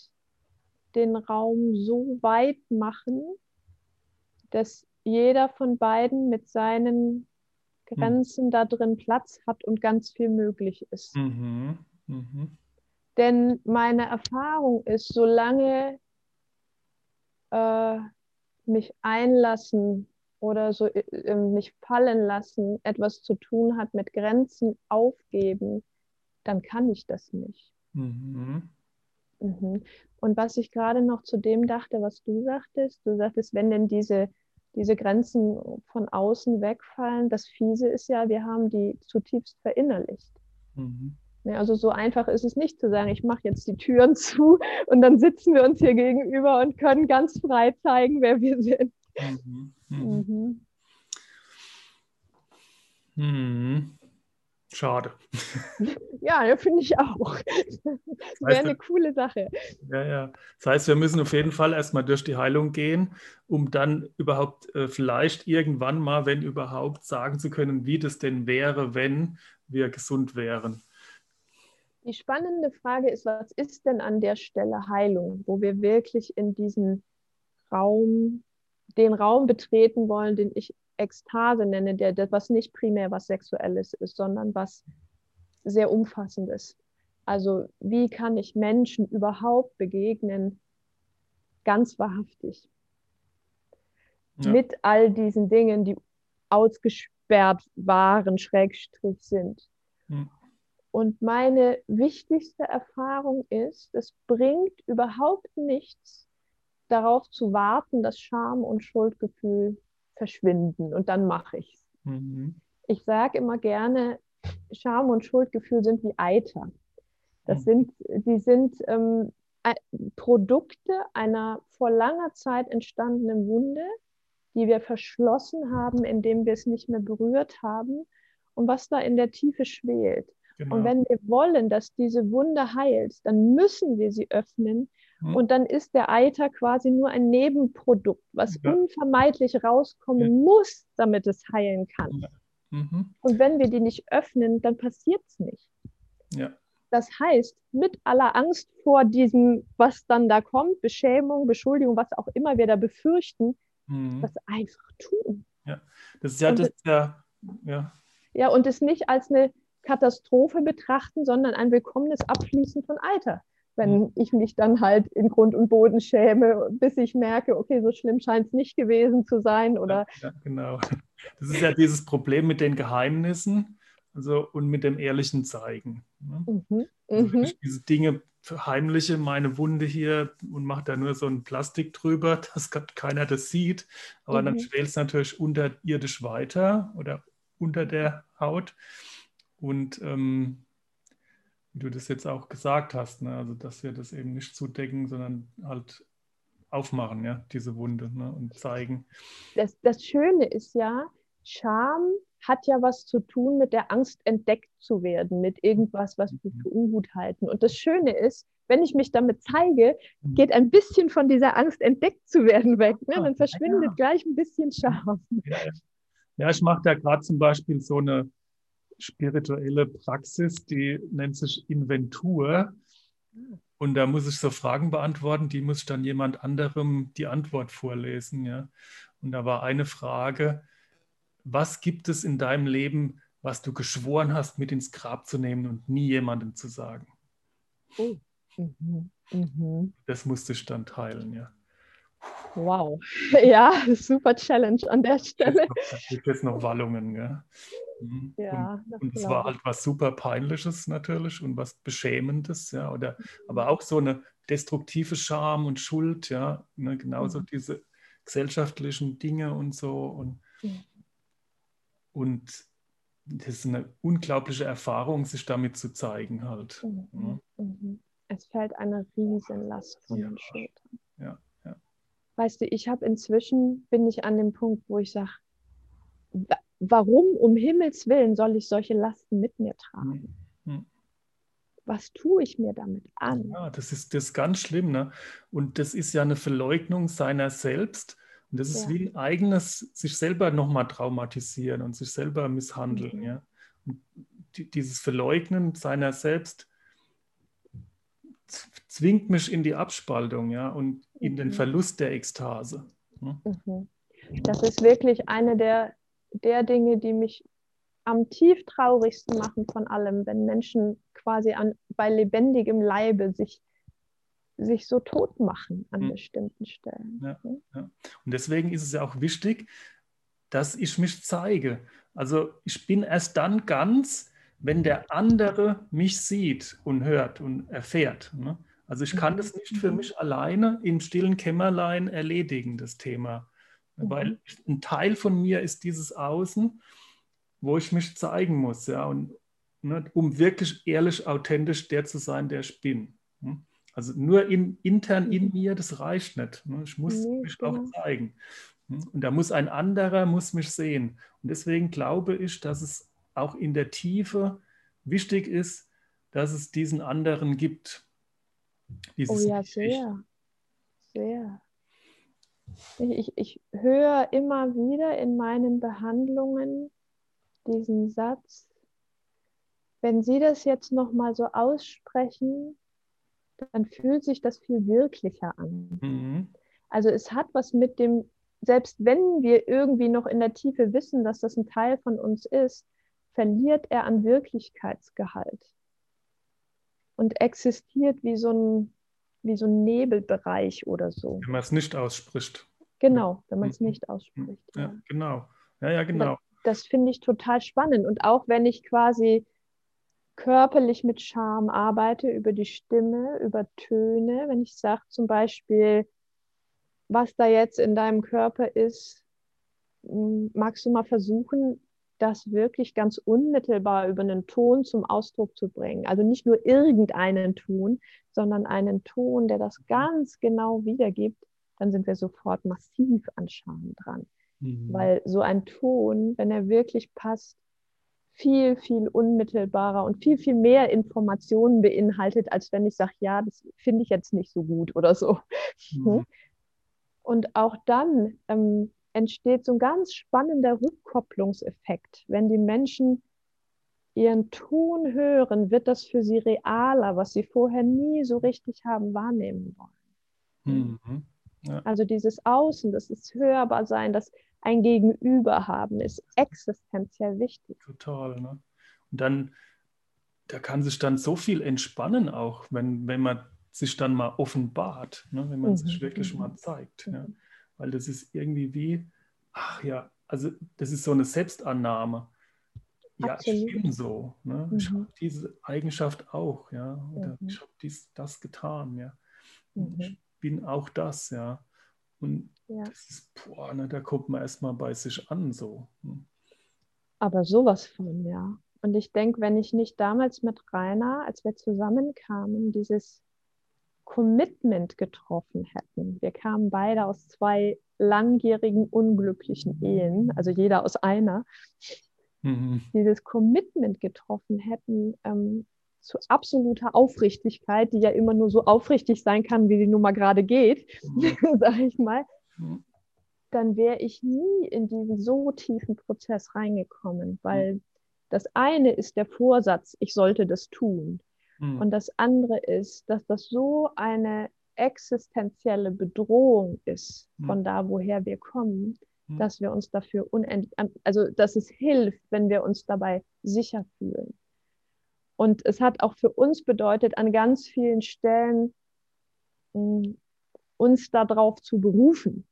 den Raum so weit machen, dass jeder von beiden mit seinen hm. Grenzen mhm. da drin Platz hat und ganz viel möglich ist. Mhm. Mhm. Denn meine Erfahrung ist, solange äh, mich einlassen oder so äh, äh, mich fallen lassen, etwas zu tun hat mit Grenzen aufgeben, dann kann ich das nicht. Mhm. Mhm. Und was ich gerade noch zu dem dachte, was du sagtest, du sagtest, wenn denn diese diese Grenzen von außen wegfallen. Das Fiese ist ja, wir haben die zutiefst verinnerlicht. Mhm. Also so einfach ist es nicht zu sagen, ich mache jetzt die Türen (laughs) zu und dann sitzen wir uns hier gegenüber und können ganz frei zeigen, wer wir sind. Mhm. Mhm. Schade. Ja, finde ich auch. (laughs) Das wäre eine coole Sache. Ja, ja. Das heißt, wir müssen auf jeden Fall erstmal durch die Heilung gehen, um dann überhaupt äh, vielleicht irgendwann mal, wenn überhaupt, sagen zu können, wie das denn wäre, wenn wir gesund wären. Die spannende Frage ist, was ist denn an der Stelle Heilung, wo wir wirklich in diesen Raum, den Raum betreten wollen, den ich Ekstase nenne, der, der, was nicht primär was Sexuelles ist, sondern was sehr Umfassendes. Also wie kann ich Menschen überhaupt begegnen, ganz wahrhaftig, ja. mit all diesen Dingen, die ausgesperrt waren, Schrägstrich sind. Hm. Und meine wichtigste Erfahrung ist, es bringt überhaupt nichts, darauf zu warten, dass Scham und Schuldgefühl verschwinden und dann mache ich es. Mhm. Ich sage immer gerne, Scham und Schuldgefühl sind wie Eiter. Das mhm. sind, die sind ähm, Produkte einer vor langer Zeit entstandenen Wunde, die wir verschlossen haben, indem wir es nicht mehr berührt haben und was da in der Tiefe schwelt. Genau. Und wenn wir wollen, dass diese Wunde heilt, dann müssen wir sie öffnen. Mhm. Und dann ist der Eiter quasi nur ein Nebenprodukt, was ja. unvermeidlich rauskommen ja. muss, damit es heilen kann. Ja. Mhm. Und wenn wir die nicht öffnen, dann passiert es nicht. Ja. Das heißt, mit aller Angst vor diesem, was dann da kommt, Beschämung, Beschuldigung, was auch immer wir da befürchten, mhm. das einfach tun. Ja, das ist ja und das, ja, ja. Ja, und es nicht als eine Katastrophe betrachten, sondern ein willkommenes Abfließen von Alter. Wenn mhm. ich mich dann halt in Grund und Boden schäme, bis ich merke, okay, so schlimm scheint es nicht gewesen zu sein. Oder ja, genau. (laughs) Das ist ja dieses Problem mit den Geheimnissen also, und mit dem ehrlichen Zeigen. Ne? Mhm. Also, wenn mhm. ich diese Dinge verheimliche, meine Wunde hier und mache da nur so ein Plastik drüber, (laughs) dass keiner das sieht, aber mhm. dann schwelt es natürlich unterirdisch weiter oder unter der Haut. Und ähm, wie du das jetzt auch gesagt hast, ne? also dass wir das eben nicht zudecken, sondern halt aufmachen, ja, diese Wunde ne? und zeigen. Das, das Schöne ist ja, Scham hat ja was zu tun mit der Angst, entdeckt zu werden, mit irgendwas, was wir für ungut halten. Und das Schöne ist, wenn ich mich damit zeige, mhm. geht ein bisschen von dieser Angst, entdeckt zu werden, weg. Ne? Dann verschwindet ja. gleich ein bisschen Scham. Ja, ja ich mache da gerade zum Beispiel so eine spirituelle Praxis, die nennt sich Inventur. Und da muss ich so Fragen beantworten, die muss dann jemand anderem die Antwort vorlesen. Ja? Und da war eine Frage, was gibt es in deinem Leben, was du geschworen hast, mit ins Grab zu nehmen und nie jemandem zu sagen? Oh. Mhm. Mhm. Das musste ich dann teilen, ja. Wow. (laughs) Ja, super Challenge an der Stelle. Da gibt es noch Wallungen, ja. Mhm. Ja, und, und es war halt was super Peinliches natürlich und was Beschämendes, ja, oder aber auch so eine destruktive Scham und Schuld, ja, ne, genauso mhm. diese gesellschaftlichen Dinge und so und, mhm. und das ist eine unglaubliche Erfahrung, sich damit zu zeigen halt. Mhm. Mhm. Es fällt eine Riesenlast von ja. den Schultern. Ja, ja. Weißt du, ich habe inzwischen, bin ich an dem Punkt, wo ich sage, warum um Himmels Willen soll ich solche Lasten mit mir tragen? Mhm. Was tue ich mir damit an? Ja, das ist, das ist ganz schlimm. Ne? Und das ist ja eine Verleugnung seiner selbst. Und das ist ja. wie ein eigenes, sich selber nochmal traumatisieren und sich selber misshandeln. Mhm. Ja? Und die, dieses Verleugnen seiner selbst zwingt mich in die Abspaltung ja? und in den mhm. Verlust der Ekstase. Ja? Mhm. Das ist wirklich eine der der Dinge, die mich am tief traurigsten machen von allem, wenn Menschen quasi an, bei lebendigem Leibe sich, sich so tot machen an mhm. bestimmten Stellen. Ja, ja. Und deswegen ist es ja auch wichtig, dass ich mich zeige. Also ich bin erst dann ganz, wenn der andere mich sieht und hört und erfährt. Ne? Also ich kann mhm. das nicht für mich alleine im stillen Kämmerlein erledigen, das Thema. Mhm. Weil ein Teil von mir ist dieses Außen, wo ich mich zeigen muss, ja, und ne, um wirklich ehrlich, authentisch der zu sein, der ich bin. Ne? Also nur in, intern in mhm. mir, das reicht nicht. Ne? Ich muss nee, mich genau. auch zeigen. Ne? Und da muss ein anderer muss mich sehen. Und deswegen glaube ich, dass es auch in der Tiefe wichtig ist, dass es diesen anderen gibt. Dieses oh ja, sehr. Sehr. Ich, ich höre immer wieder in meinen Behandlungen diesen Satz, wenn Sie das jetzt nochmal so aussprechen, dann fühlt sich das viel wirklicher an. Mhm. Also es hat was mit dem, selbst wenn wir irgendwie noch in der Tiefe wissen, dass das ein Teil von uns ist, verliert er an Wirklichkeitsgehalt und existiert wie so ein wie so ein Nebelbereich oder so. Wenn man es nicht ausspricht. Genau, wenn man es mhm. nicht ausspricht. Ja, ja, genau. Ja, ja, genau. Das, finde ich total spannend. Und auch wenn ich quasi körperlich mit Scham arbeite, über die Stimme, über Töne, wenn ich sage zum Beispiel, was da jetzt in deinem Körper ist, magst du mal versuchen, das wirklich ganz unmittelbar über einen Ton zum Ausdruck zu bringen. Also nicht nur irgendeinen Ton, sondern einen Ton, der das ganz genau wiedergibt, dann sind wir sofort massiv an Scham dran. Mhm. Weil so ein Ton, wenn er wirklich passt, viel, viel unmittelbarer und viel, viel mehr Informationen beinhaltet, als wenn ich sage, ja, das finde ich jetzt nicht so gut oder so. Mhm. Und auch dann ähm, entsteht so ein ganz spannender Rückkopplungseffekt. Wenn die Menschen ihren Ton hören, wird das für sie realer, was sie vorher nie so richtig haben wahrnehmen wollen. Mhm. Ja. Also dieses Außen, das ist hörbar sein, das ein Gegenüber haben, ist existenziell wichtig. Total. Ne? Und dann, da kann sich dann so viel entspannen auch, wenn, wenn man sich dann mal offenbart, ne? wenn man mhm. sich wirklich mhm. mal zeigt. Mhm. Ja? Weil das ist irgendwie wie, ach ja, also das ist so eine Selbstannahme. Ja, Absolut. ich bin so. Ne? Mhm. Ich habe diese Eigenschaft auch, ja. Oder mhm. ich habe dies, das getan, ja. Mhm. Ich bin auch das, ja. Und ja. das ist, boah, ne, da kommt man erstmal bei sich an so. Hm. Aber sowas von, ja. Und ich denke, wenn ich nicht damals mit Rainer, als wir zusammenkamen, dieses Commitment getroffen hätten. Wir kamen beide aus zwei langjährigen unglücklichen Ehen, also jeder aus einer. Mhm. Dieses Commitment getroffen hätten ähm, zu absoluter Aufrichtigkeit, die ja immer nur so aufrichtig sein kann, wie sie nun mal gerade geht, mhm. (laughs) sage ich mal, mhm. dann wäre ich nie in diesen so tiefen Prozess reingekommen, weil mhm. das eine ist der Vorsatz, ich sollte das tun. Mhm. Und das andere ist, dass das so eine existenzielle Bedrohung ist mhm. von da, woher wir kommen, mhm. dass wir uns dafür unendlich, also dass es hilft, wenn wir uns dabei sicher fühlen. Und es hat auch für uns bedeutet, an ganz vielen Stellen mm, uns darauf zu berufen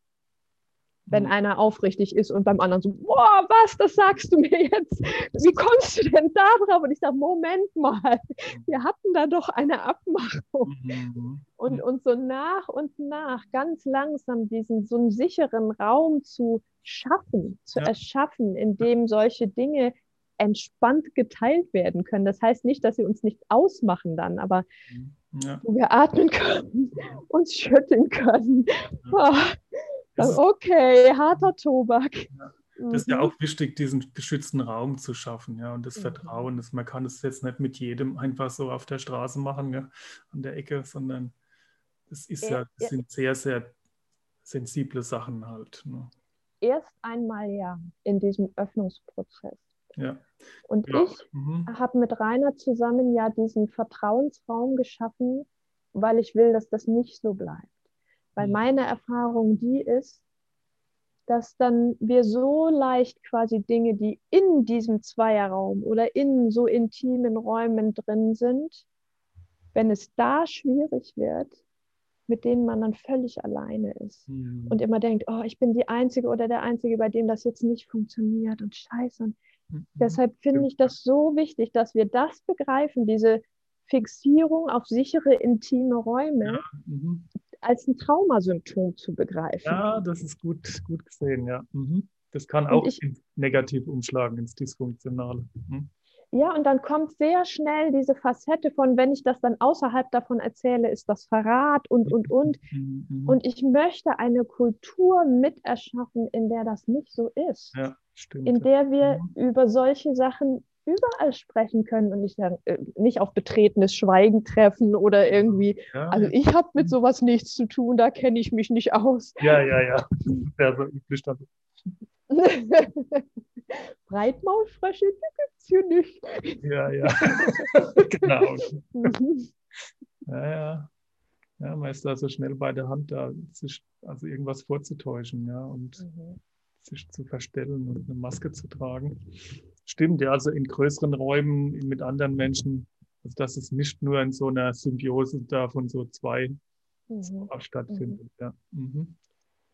wenn mhm. einer aufrichtig ist und beim anderen so, boah, was, das sagst du mir jetzt? Wie kommst du denn da drauf? Und ich sage, Moment mal, wir hatten da doch eine Abmachung. Mhm. Und, und so nach und nach ganz langsam diesen so einen sicheren Raum zu schaffen, zu ja. erschaffen, in dem solche Dinge entspannt geteilt werden können. Das heißt nicht, dass sie uns nicht ausmachen dann, aber ja. wo wir atmen können, uns schütteln können. Ja. Oh okay, harter Tobak. Ja. Das ist ja mhm. auch wichtig, diesen geschützten Raum zu schaffen, ja, und das mhm. Vertrauen. Das, man kann es jetzt nicht mit jedem einfach so auf der Straße machen, ja, an der Ecke, sondern das ist ja, das sind sehr, sehr sensible Sachen halt. Ne? Erst einmal ja, in diesem Öffnungsprozess. Ja. Und ja. ich mhm. habe mit Rainer zusammen ja diesen Vertrauensraum geschaffen, weil ich will, dass das nicht so bleibt. Weil mhm. meine Erfahrung die ist, dass dann wir so leicht quasi Dinge, die in diesem Zweierraum oder in so intimen Räumen drin sind, wenn es da schwierig wird, mit denen man dann völlig alleine ist mhm. und immer denkt, oh, ich bin die Einzige oder der Einzige, bei dem das jetzt nicht funktioniert und scheiße. Und mhm. deshalb finde ich das so wichtig, dass wir das begreifen, diese Fixierung auf sichere, intime Räume, ja. mhm als ein Traumasymptom zu begreifen. Ja, das ist gut, gut gesehen, ja. Mhm. Das kann auch ich, negativ umschlagen ins Dysfunktionale. Mhm. Ja, und dann kommt sehr schnell diese Facette von, wenn ich das dann außerhalb davon erzähle, ist das Verrat und, und, und. Mhm. mhm. Und ich möchte eine Kultur mit erschaffen, in der das nicht so ist. Ja, stimmt. In der wir mhm. über solche Sachen überall sprechen können und nicht, äh, nicht auf betretenes Schweigen treffen oder irgendwie, ja, also ich habe mit sowas nichts zu tun, da kenne ich mich nicht aus. Ja, ja, ja. (laughs) Das so üblich dann. (laughs) Breitmaulfrösche, die gibt es hier nicht. Ja, ja. (laughs) genau. Mhm. Ja, ja. Ja, man ist da so schnell bei der Hand, da sich also irgendwas vorzutäuschen, ja, und mhm. sich zu verstellen und eine Maske zu tragen. Stimmt, ja, also in größeren Räumen mit anderen Menschen, also dass es nicht nur in so einer Symbiose da von so zwei mhm. stattfindet. Mhm. Ja. Mhm.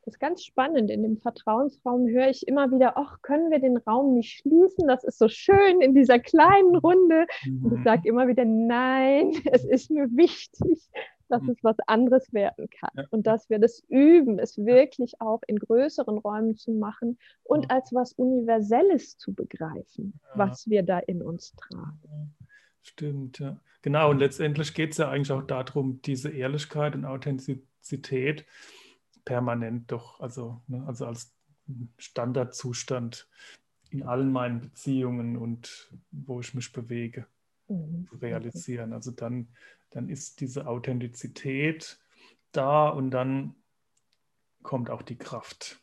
Das ist ganz spannend. In dem Vertrauensraum höre ich immer wieder, ach, können wir den Raum nicht schließen? Das ist so schön in dieser kleinen Runde. Mhm. Und ich sage immer wieder, nein, (laughs) es ist mir wichtig, dass mhm. es was anderes werden kann ja. und dass wir das üben, es wirklich auch in größeren Räumen zu machen und ja. als was Universelles zu begreifen, ja. was wir da in uns tragen. Stimmt, ja. Genau, und letztendlich geht es ja eigentlich auch darum, diese Ehrlichkeit und Authentizität permanent doch, also, ne, also als Standardzustand in allen meinen Beziehungen und wo ich mich bewege, mhm. realisieren. Also dann, dann ist diese Authentizität da und dann kommt auch die Kraft.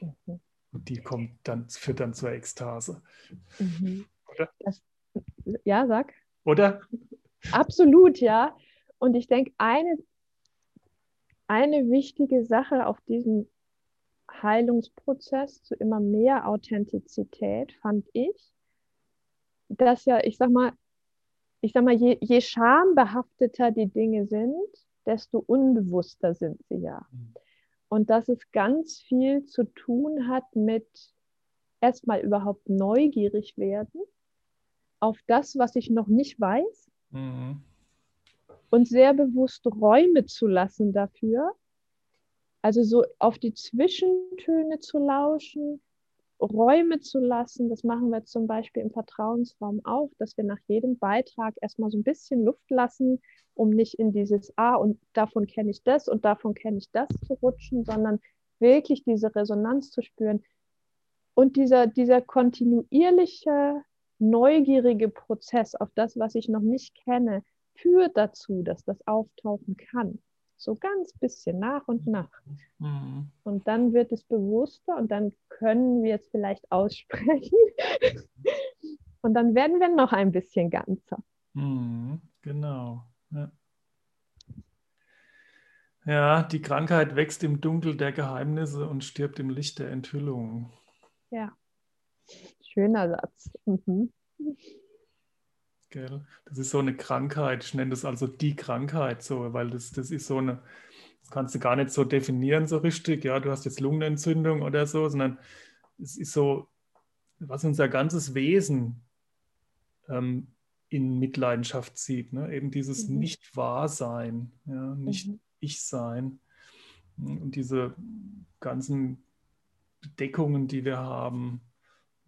Mhm. Die kommt dann, führt dann zur Ekstase. Mhm. Oder? Das, ja, sag. Oder? Absolut, ja. Und ich denke, eine, eine wichtige Sache auf diesem Heilungsprozess zu immer mehr Authentizität fand ich, dass ja, ich sag mal, ich sag mal, je, je schambehafteter die Dinge sind, desto unbewusster sind sie ja. Mhm. Und dass es ganz viel zu tun hat mit erstmal überhaupt neugierig werden auf das, was ich noch nicht weiß. Mhm. Und sehr bewusst Räume zu lassen dafür. Also so auf die Zwischentöne zu lauschen, Räume zu lassen. Das machen wir zum Beispiel im Vertrauensraum auch, dass wir nach jedem Beitrag erstmal so ein bisschen Luft lassen, um nicht in dieses Ah und davon kenne ich das und davon kenne ich das zu rutschen, sondern wirklich diese Resonanz zu spüren. Und dieser, dieser kontinuierliche, neugierige Prozess auf das, was ich noch nicht kenne, führt dazu, dass das auftauchen kann. So ganz bisschen nach und nach. Mhm. Und dann wird es bewusster und dann können wir es vielleicht aussprechen. (laughs) und dann werden wir noch ein bisschen ganzer. Mhm. Genau. Ja. ja, die Krankheit wächst im Dunkel der Geheimnisse und stirbt im Licht der Enthüllung. Ja, schöner Satz. Mhm. Gell? Das ist so eine Krankheit. Ich nenne das also die Krankheit, so, weil das, das ist so eine, das kannst du gar nicht so definieren, so richtig. Ja, du hast jetzt Lungenentzündung oder so, sondern es ist so, was unser ganzes Wesen ähm, in Mitleidenschaft zieht. Ne? Eben dieses mhm. Nicht-Wahrsein, ja? nicht mhm. Ich-Sein. Und diese ganzen Bedeckungen, die wir haben,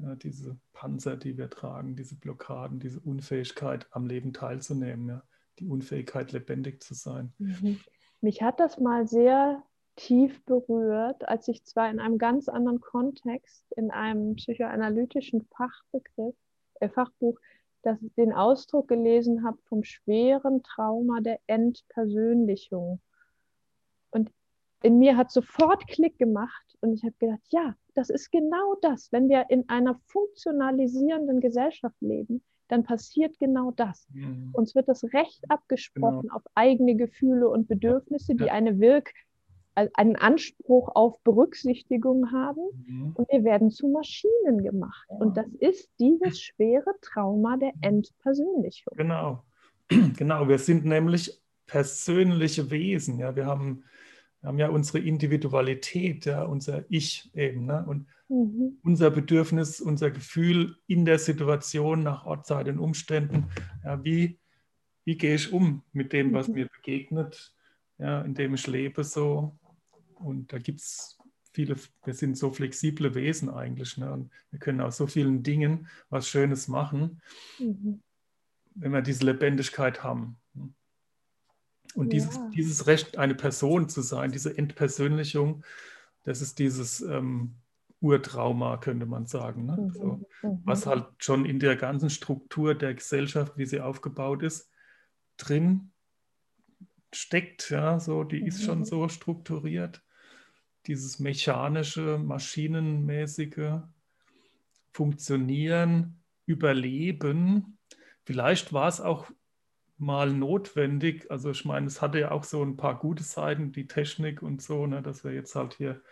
ja, diese Panzer, die wir tragen, diese Blockaden, diese Unfähigkeit am Leben teilzunehmen, ja, die Unfähigkeit lebendig zu sein. Mhm. Mich hat das mal sehr tief berührt, als ich zwar in einem ganz anderen Kontext, in einem psychoanalytischen Fachbegriff, äh, Fachbuch, das, den Ausdruck gelesen habe vom schweren Trauma der Entpersönlichung. Und in mir hat sofort Klick gemacht und ich habe gedacht, ja, das ist genau das. Wenn wir in einer funktionalisierenden Gesellschaft leben, dann passiert genau das. Mhm. Uns wird das Recht abgesprochen genau. auf eigene Gefühle und Bedürfnisse, die ja. eine Wirk einen Anspruch auf Berücksichtigung haben mhm. und wir werden zu Maschinen gemacht. Ja. Und das ist dieses (clears throat) schwere Trauma der Entpersönlichung. Genau, (clears throat) genau. Wir sind nämlich persönliche Wesen. Ja, wir haben wir haben ja unsere Individualität, ja, unser Ich eben. Ne? Und mhm. unser Bedürfnis, unser Gefühl in der Situation nach Ort, Zeit und Umständen. Ja, wie, wie gehe ich um mit dem, was mhm. mir begegnet, ja, in dem ich lebe so. Und da gibt es viele, wir sind so flexible Wesen eigentlich. Ne? Und wir können aus so vielen Dingen was Schönes machen, mhm. wenn wir diese Lebendigkeit haben. Und dieses, ja. dieses Recht, eine Person zu sein, diese Entpersönlichung, das ist dieses ähm, Urtrauma, könnte man sagen. Ne? Mhm. So, mhm. Was halt schon in der ganzen Struktur der Gesellschaft, wie sie aufgebaut ist, drin steckt. Ja, so, die mhm. ist schon mhm. so strukturiert. Dieses mechanische, maschinenmäßige Funktionieren, Überleben. Vielleicht war es auch mal notwendig. Also ich meine, es hatte ja auch so ein paar gute Seiten, die Technik und so, ne, dass wir jetzt halt hier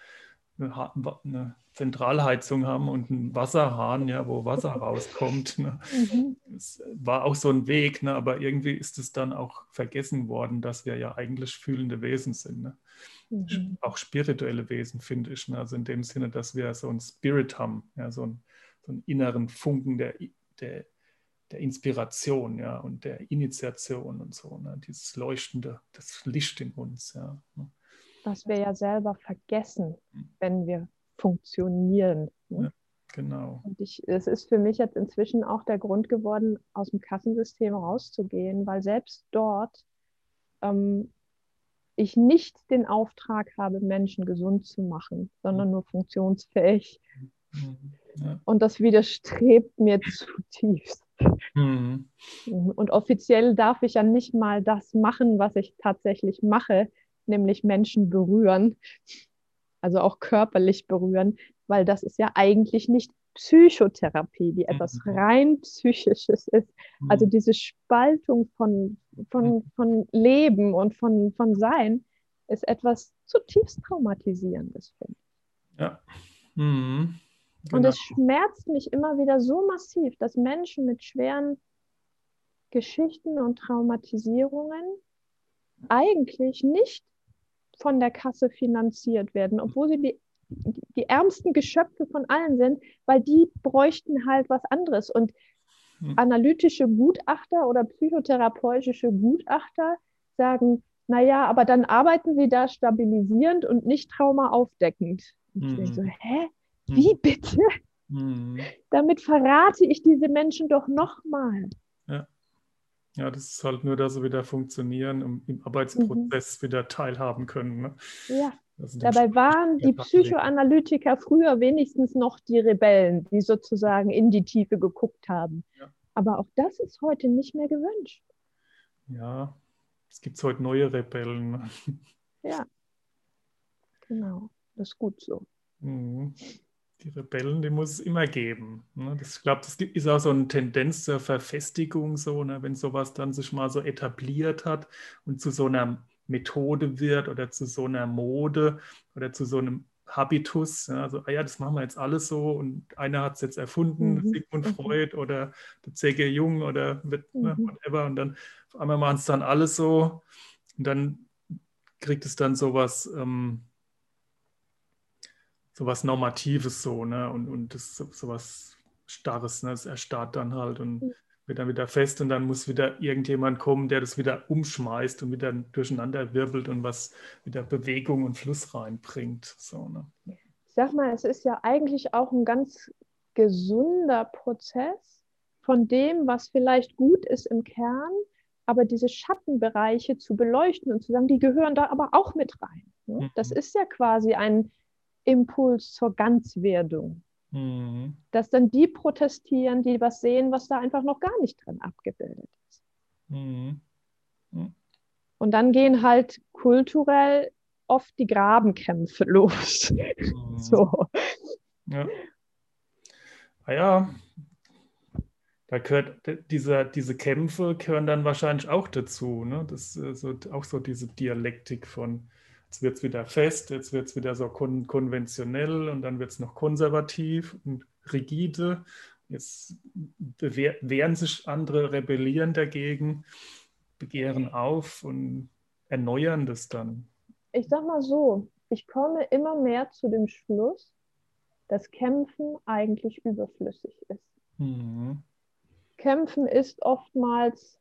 eine, eine Zentralheizung haben und einen Wasserhahn, ja, wo Wasser (laughs) rauskommt. Ne. Mhm. Es war auch so ein Weg, ne, aber irgendwie ist es dann auch vergessen worden, dass wir ja eigentlich fühlende Wesen sind. Ne. Mhm. Auch spirituelle Wesen, finde ich. Ne, also in dem Sinne, dass wir so einen Spirit haben, ja, so, einen, so einen inneren Funken der, der der Inspiration, ja, und der Initiation und so, ne? dieses Leuchtende, das Licht in uns, ja. Ne? Was wir ja selber vergessen, hm. wenn wir funktionieren. Ne? Ja, genau. Und ich, es ist für mich jetzt inzwischen auch der Grund geworden, aus dem Kassensystem rauszugehen, weil selbst dort ähm, ich nicht den Auftrag habe, Menschen gesund zu machen, sondern hm. nur funktionsfähig. Mhm. Ja. Und das widerstrebt mir (laughs) zutiefst. Mhm. Und offiziell darf ich ja nicht mal das machen, was ich tatsächlich mache, nämlich Menschen berühren, also auch körperlich berühren, weil das ist ja eigentlich nicht Psychotherapie, die etwas mhm. rein psychisches ist. Mhm. Also diese Spaltung von, von, mhm. von Leben und von, von Sein ist etwas zutiefst traumatisierendes, finde ich. Ja. Mhm. Genau. Und es schmerzt mich immer wieder so massiv, dass Menschen mit schweren Geschichten und Traumatisierungen eigentlich nicht von der Kasse finanziert werden, obwohl sie die, die ärmsten Geschöpfe von allen sind, weil die bräuchten halt was anderes. Und hm. analytische Gutachter oder psychotherapeutische Gutachter sagen, naja, aber dann arbeiten sie da stabilisierend und nicht traumaaufdeckend. Und ich denke so, hm. hä? Wie mhm. bitte? Mhm. Damit verrate ich diese Menschen doch nochmal. Ja. ja, das ist halt nur, dass sie wieder funktionieren und im Arbeitsprozess mhm. wieder teilhaben können. Ne? Ja. Dabei waren die Psychoanalytiker früher wenigstens noch die Rebellen, die sozusagen in die Tiefe geguckt haben. Ja. Aber auch das ist heute nicht mehr gewünscht. Ja, es gibt heute neue Rebellen. Ne? Ja, genau. Das ist gut so. Mhm die Rebellen, die muss es immer geben. Ne? Das, ich glaube, das ist auch so eine Tendenz zur Verfestigung, so, ne? wenn sowas dann sich mal so etabliert hat und zu so einer Methode wird oder zu so einer Mode oder zu so einem Habitus. Ja? Also, ah ja, das machen wir jetzt alles so und einer hat es jetzt erfunden, mhm. Sigmund mhm. Freud oder der C.G. Jung oder mit, ne, mhm. ne, whatever. Und dann auf einmal machen es dann alles so und dann kriegt es dann sowas. Ähm, so was Normatives so, ne? Und, und das so, so was Starres, ne? Das erstarrt dann halt und mhm. wird dann wieder fest und dann muss wieder irgendjemand kommen, der das wieder umschmeißt und wieder durcheinander wirbelt und was wieder Bewegung und Fluss reinbringt. So, ne? Ich sag mal, es ist ja eigentlich auch ein ganz gesunder Prozess von dem, was vielleicht gut ist im Kern, aber diese Schattenbereiche zu beleuchten und zu sagen, die gehören da aber auch mit rein. Ne? Das mhm. ist ja quasi ein Impuls zur Ganzwerdung. Mhm. Dass dann die protestieren, die was sehen, was da einfach noch gar nicht drin abgebildet ist. Mhm. Mhm. Und dann gehen halt kulturell oft die Grabenkämpfe (laughs) los. Mhm. so. Ja. Ah ja, da gehört diese, diese Kämpfe gehören dann wahrscheinlich auch dazu. Ne? Das ist so, auch so diese Dialektik von Jetzt wird es wieder fest, jetzt wird es wieder so kon konventionell und dann wird es noch konservativ und rigide. Jetzt wehren sich andere, rebellieren dagegen, begehren auf und erneuern das dann. Ich sag mal so, ich komme immer mehr zu dem Schluss, dass Kämpfen eigentlich überflüssig ist. Mhm. Kämpfen ist oftmals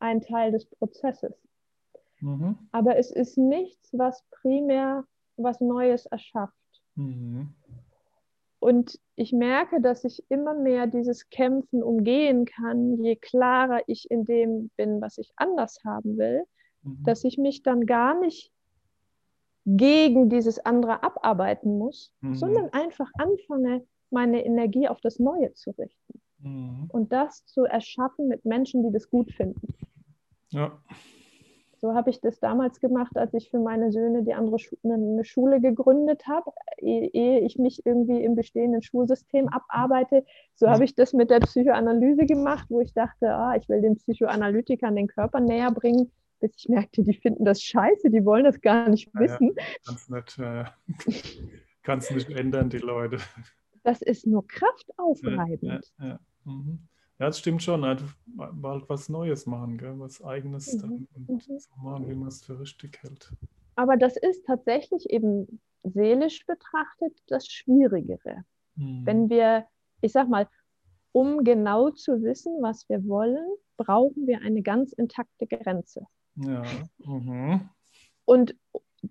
ein Teil des Prozesses. Mhm. Aber es ist nichts, was primär was Neues erschafft. Mhm. Und ich merke, dass ich immer mehr dieses Kämpfen umgehen kann, je klarer ich in dem bin, was ich anders haben will, mhm. dass ich mich dann gar nicht gegen dieses andere abarbeiten muss, mhm. sondern einfach anfange, meine Energie auf das Neue zu richten. Mhm. Und das zu erschaffen mit Menschen, die das gut finden. Ja. So habe ich das damals gemacht, als ich für meine Söhne die andere Schu eine Schule gegründet habe, ehe ich mich irgendwie im bestehenden Schulsystem abarbeite. So habe ich das mit der Psychoanalyse gemacht, wo ich dachte, ah, ich will den Psychoanalytikern den Körper näher bringen, bis ich merkte, die finden das scheiße, die wollen das gar nicht wissen. Ja, kannst, nicht, äh, (laughs) kannst nicht ändern, die Leute. Das ist nur kraftaufreibend. Ja, ja, mhm. Ja, das stimmt schon. Halt, halt was Neues machen, gell? was Eigenes mhm. und mhm. so machen, wie man es für richtig hält. Aber das ist tatsächlich eben seelisch betrachtet das Schwierigere. Mhm. Wenn wir, ich sag mal, um genau zu wissen, was wir wollen, brauchen wir eine ganz intakte Grenze. Ja. Mhm. Und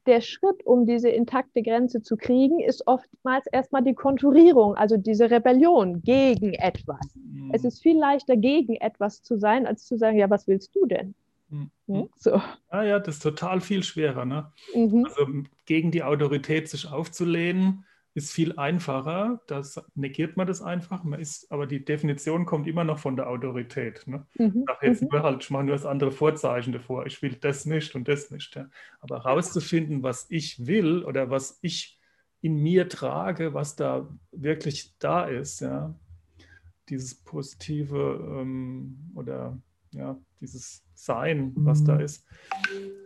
der Schritt, um diese intakte Grenze zu kriegen, ist oftmals erstmal die Konturierung, also diese Rebellion gegen etwas. Mhm. Es ist viel leichter, gegen etwas zu sein, als zu sagen, ja, was willst du denn? Mhm. Hm? So. Ah ja, das ist total viel schwerer. Ne? Mhm. Also gegen die Autorität sich aufzulehnen, ist viel einfacher. Das negiert man das einfach. Man ist, aber die Definition kommt immer noch von der Autorität. Ne? Mhm. Ich sage jetzt mhm. nur halt, ich mache nur das andere Vorzeichen davor. Ich will das nicht und das nicht. Ja? Aber herauszufinden, was ich will oder was ich in mir trage, was da wirklich da ist, ja, dieses positive ähm, oder ja, dieses Sein, was da mhm. ist,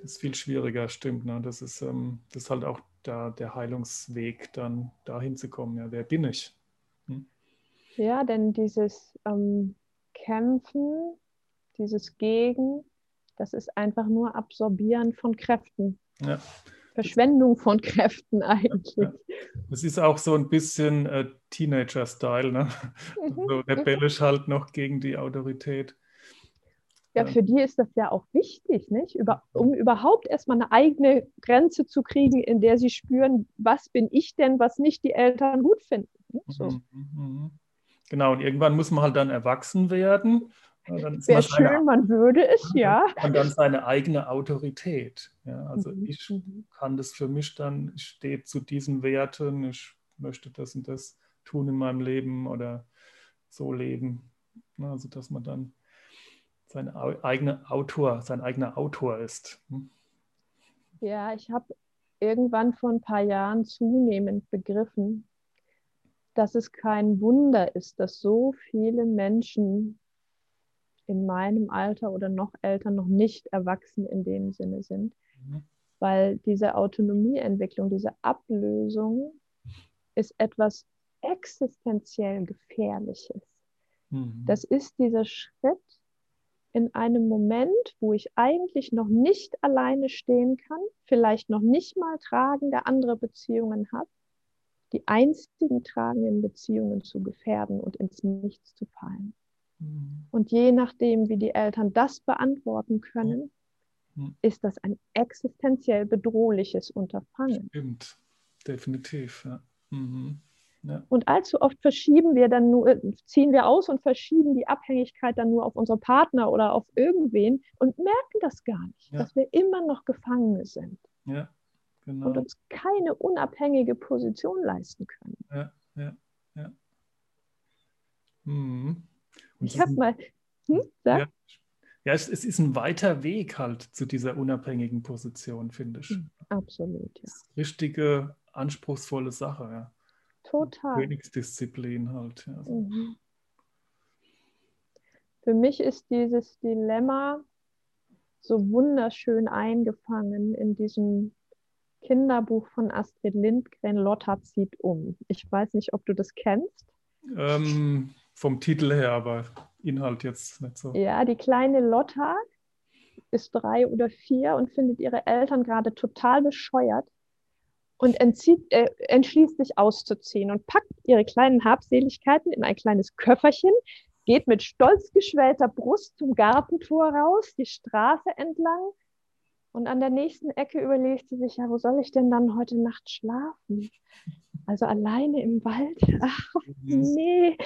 ist viel schwieriger, stimmt. Ne? Das, ist, ähm, das ist halt auch da, der Heilungsweg, dann dahin zu kommen. Ja, wer bin ich? Hm? Ja, denn dieses ähm, Kämpfen, dieses Gegen, das ist einfach nur Absorbieren von Kräften. Ja. Verschwendung von Kräften eigentlich. Das ist auch so ein bisschen äh, Teenager-Style, ne? Mhm. So rebellisch halt noch gegen die Autorität. Ja, für die ist das ja auch wichtig, nicht? Über, um überhaupt erstmal eine eigene Grenze zu kriegen, in der sie spüren, was bin ich denn, was nicht die Eltern gut finden. So. Mhm, mhm. Genau, und irgendwann muss man halt dann erwachsen werden. Wäre schön, seine, man würde es, ja. Und dann seine eigene Autorität. Ja, also mhm. ich mhm. kann das für mich dann, ich stehe zu diesen Werten, ich möchte das und das tun in meinem Leben oder so leben. Also dass man dann sein eigener Autor, sein eigener Autor ist. Hm? Ja, ich habe irgendwann vor ein paar Jahren zunehmend begriffen, dass es kein Wunder ist, dass so viele Menschen in meinem Alter oder noch älter noch nicht erwachsen in dem Sinne sind. Mhm. Weil diese Autonomieentwicklung, diese Ablösung ist etwas existenziell Gefährliches. Mhm. Das ist dieser Schritt in einem Moment, wo ich eigentlich noch nicht alleine stehen kann, vielleicht noch nicht mal tragende andere Beziehungen habe, die einzigen tragenden Beziehungen zu gefährden und ins Nichts zu fallen. Mhm. Und je nachdem, wie die Eltern das beantworten können, mhm. ist das ein existenziell bedrohliches Unterfangen. Stimmt, definitiv. Ja. Mhm. Ja. Und allzu oft verschieben wir dann nur, ziehen wir aus und verschieben die Abhängigkeit dann nur auf unsere Partner oder auf irgendwen und merken das gar nicht, ja. dass wir immer noch Gefangene sind. Ja, genau. Und uns keine unabhängige Position leisten können. Ja, ja, ja. Mhm. Ich habe mal, hm, sag? Ja. Ja, es, es, ist ein weiter Weg halt zu dieser unabhängigen Position, finde ich. Hm, absolut, ja. Richtige, anspruchsvolle Sache, ja. Total. Königsdisziplin halt. Ja. Mhm. Für mich ist dieses Dilemma so wunderschön eingefangen in diesem Kinderbuch von Astrid Lindgren, Lotta zieht um. Ich weiß nicht, ob du das kennst. Ähm, vom Titel her, aber Inhalt jetzt nicht so. Ja, die kleine Lotta ist drei oder vier und findet ihre Eltern gerade total bescheuert, und entzieht, äh, entschließt sich auszuziehen und packt ihre kleinen Habseligkeiten in ein kleines Köfferchen, geht mit stolz geschwellter Brust zum Gartentor raus, die Straße entlang und an der nächsten Ecke überlegt sie sich, ja, wo soll ich denn dann heute Nacht schlafen? Also alleine im Wald? Ach, nee,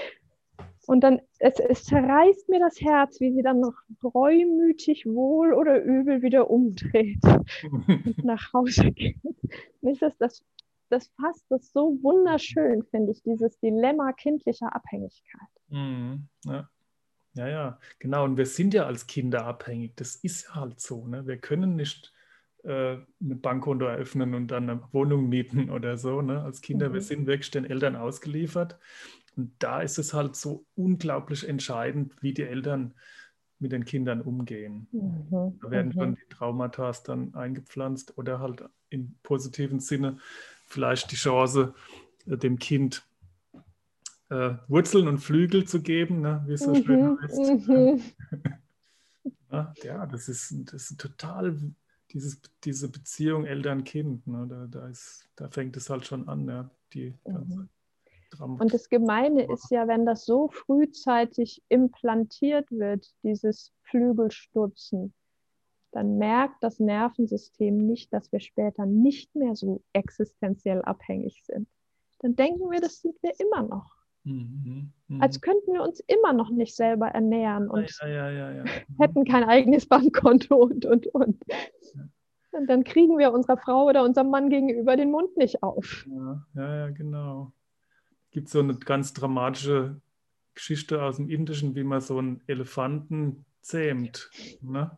und dann, es, es zerreißt mir das Herz, wie sie dann noch reumütig, wohl oder übel wieder umdreht und (laughs) nach Hause geht. Nicht, dass das, das fasst das so wunderschön, finde ich, dieses Dilemma kindlicher Abhängigkeit. Mhm, ja. ja, ja, genau. Und wir sind ja als Kinder abhängig. Das ist halt so. Ne? Wir können nicht äh, ein Bankkonto eröffnen und dann eine Wohnung mieten oder so. Ne? Als Kinder, mhm. wir sind wirklich den Eltern ausgeliefert. Und da ist es halt so unglaublich entscheidend, wie die Eltern mit den Kindern umgehen. Mhm. Da werden mhm. schon die Traumata dann eingepflanzt oder halt im positiven Sinne vielleicht die Chance, äh, dem Kind äh, Wurzeln und Flügel zu geben, ne, wie es so mhm. schön heißt. Mhm. (laughs) ja, das ist, das ist total, dieses, diese Beziehung Eltern-Kind, ne, da, da, da fängt es halt schon an, ja, die ganze mhm. Und das Gemeine ist ja, wenn das so frühzeitig implantiert wird, dieses Flügelstutzen, dann merkt das Nervensystem nicht, dass wir später nicht mehr so existenziell abhängig sind. Dann denken wir, das sind wir immer noch. Mhm, mh. Als könnten wir uns immer noch nicht selber ernähren und ja, ja, ja, mhm. (laughs) hätten kein eigenes Bankkonto und, und, und. Und dann kriegen wir unserer Frau oder unserem Mann gegenüber den Mund nicht auf. Ja, ja genau. Gibt so eine ganz dramatische Geschichte aus dem Indischen, wie man so einen Elefanten zähmt. Ne?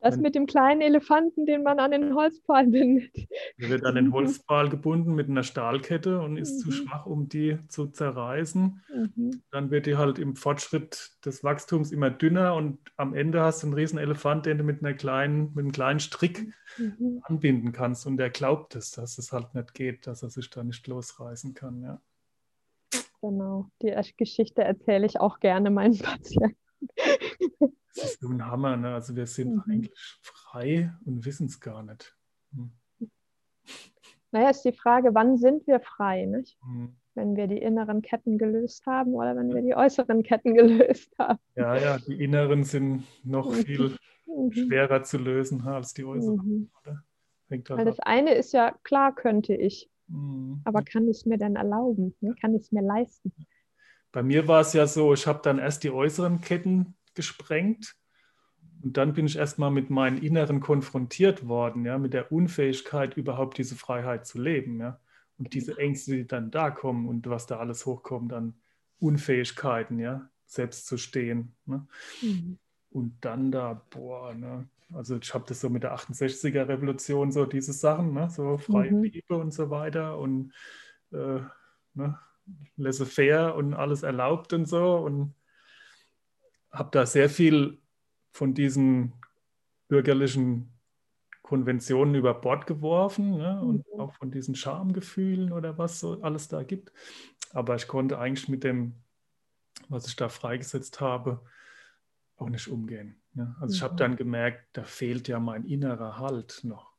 Das mit dem kleinen Elefanten, den man an den Holzpfahl bindet. Der wird an den (laughs) Holzpfahl gebunden mit einer Stahlkette und ist mhm. zu schwach, um die zu zerreißen. Mhm. Dann wird die halt im Fortschritt des Wachstums immer dünner und am Ende hast du einen riesen Elefant, den du mit, einer kleinen, mit einem kleinen Strick mhm. anbinden kannst. Und der glaubt es, dass es halt nicht geht, dass er sich da nicht losreißen kann. Ja. Genau, die Geschichte erzähle ich auch gerne meinen (laughs) Patienten. Das ist so ein Hammer. Ne? Also wir sind mhm. eigentlich frei und wissen es gar nicht. Hm. Naja, ist die Frage, wann sind wir frei? Nicht? Mhm. Wenn wir die inneren Ketten gelöst haben oder wenn wir die äußeren Ketten (laughs) gelöst haben. Ja, ja, die inneren sind noch mhm. viel mhm. schwerer zu lösen als die äußeren. Mhm. Weil das eine ist ja, klar könnte ich, mhm. aber kann ich mir denn erlauben? Ne? Kann ich mir leisten? Bei mir war es ja so, ich habe dann erst die äußeren Ketten gesprengt. Und dann bin ich erstmal mit meinen Inneren konfrontiert worden, ja, mit der Unfähigkeit, überhaupt diese Freiheit zu leben. Ja. Und diese Ängste, die dann da kommen und was da alles hochkommt an Unfähigkeiten, ja, selbst zu stehen. Ne. Mhm. Und dann da, boah, ne, also ich habe das so mit der 68er Revolution, so diese Sachen, ne, so freie mhm. Liebe und so weiter und äh, ne, laissez-faire und alles erlaubt und so. Und habe da sehr viel von diesen bürgerlichen Konventionen über Bord geworfen ne? und mhm. auch von diesen Schamgefühlen oder was so alles da gibt. Aber ich konnte eigentlich mit dem, was ich da freigesetzt habe, auch nicht umgehen. Ne? Also mhm. ich habe dann gemerkt, da fehlt ja mein innerer Halt noch.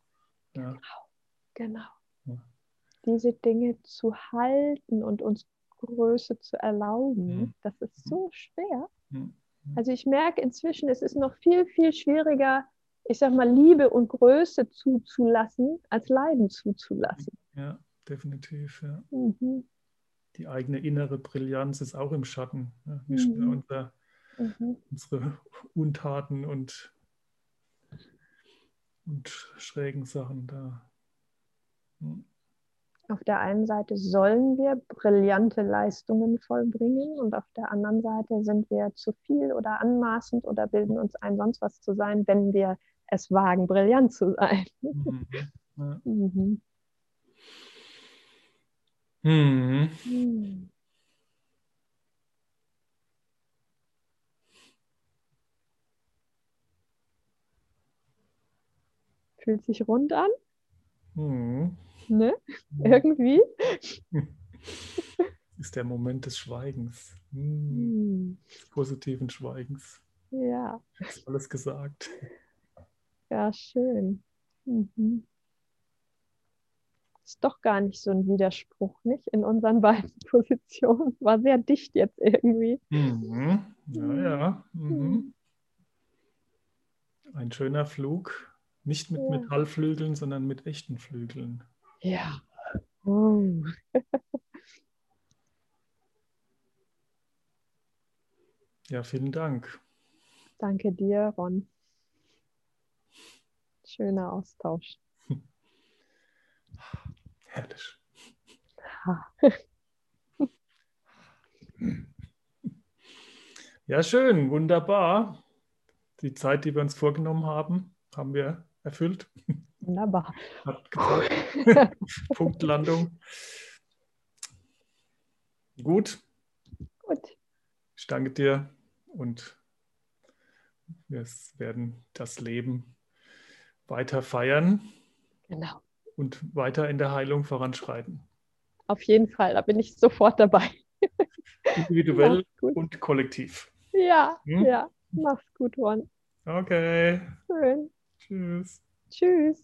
Ja? Genau, genau. Ja. Diese Dinge zu halten und uns Größe zu erlauben, mhm. das ist so schwer. Mhm. Mhm. Also ich merke inzwischen, es ist noch viel, viel schwieriger, ich sag mal, Liebe und Größe zuzulassen, als Leiden zuzulassen. Ja, definitiv. Ja. Mhm. Die eigene innere Brillanz ist auch im Schatten. Ja. Nicht mhm. nur unser, mhm. unsere Untaten und, und schrägen Sachen da. Mhm. Auf der einen Seite sollen wir brillante Leistungen vollbringen und auf der anderen Seite sind wir zu viel oder anmaßend oder bilden uns ein, sonst was zu sein, wenn wir es wagen, brillant zu sein. Mhm. Ja. Mhm. Mhm. Fühlt sich rund an? Mhm. Ne? (laughs) Irgendwie. (laughs) ist der Moment des Schweigens. Hm. Des positiven Schweigens. Ja. Ist alles gesagt. Ja, schön. Mhm. Ist doch gar nicht so ein Widerspruch, nicht? In unseren (laughs) beiden Positionen. War sehr dicht jetzt irgendwie. Mhm. Ja, ja. Mhm. Ein schöner Flug. Nicht mit ja. Metallflügeln, sondern mit echten Flügeln. Ja. Oh. (laughs) ja, vielen Dank. Danke dir, Ron. Schöner Austausch. (laughs) Herrlich. (laughs) Ja, schön, wunderbar. Die Zeit, die wir uns vorgenommen haben, haben wir erfüllt. Wunderbar. Hat (laughs) Punktlandung. Gut. Gut. Ich danke dir und wir werden das Leben weiter feiern. Genau. Und weiter in der Heilung voranschreiten. Auf jeden Fall, da bin ich sofort dabei. Individuell und kollektiv. Ja, hm? ja. Mach's gut, Ron. Okay. Schön. Tschüss. Tschüss.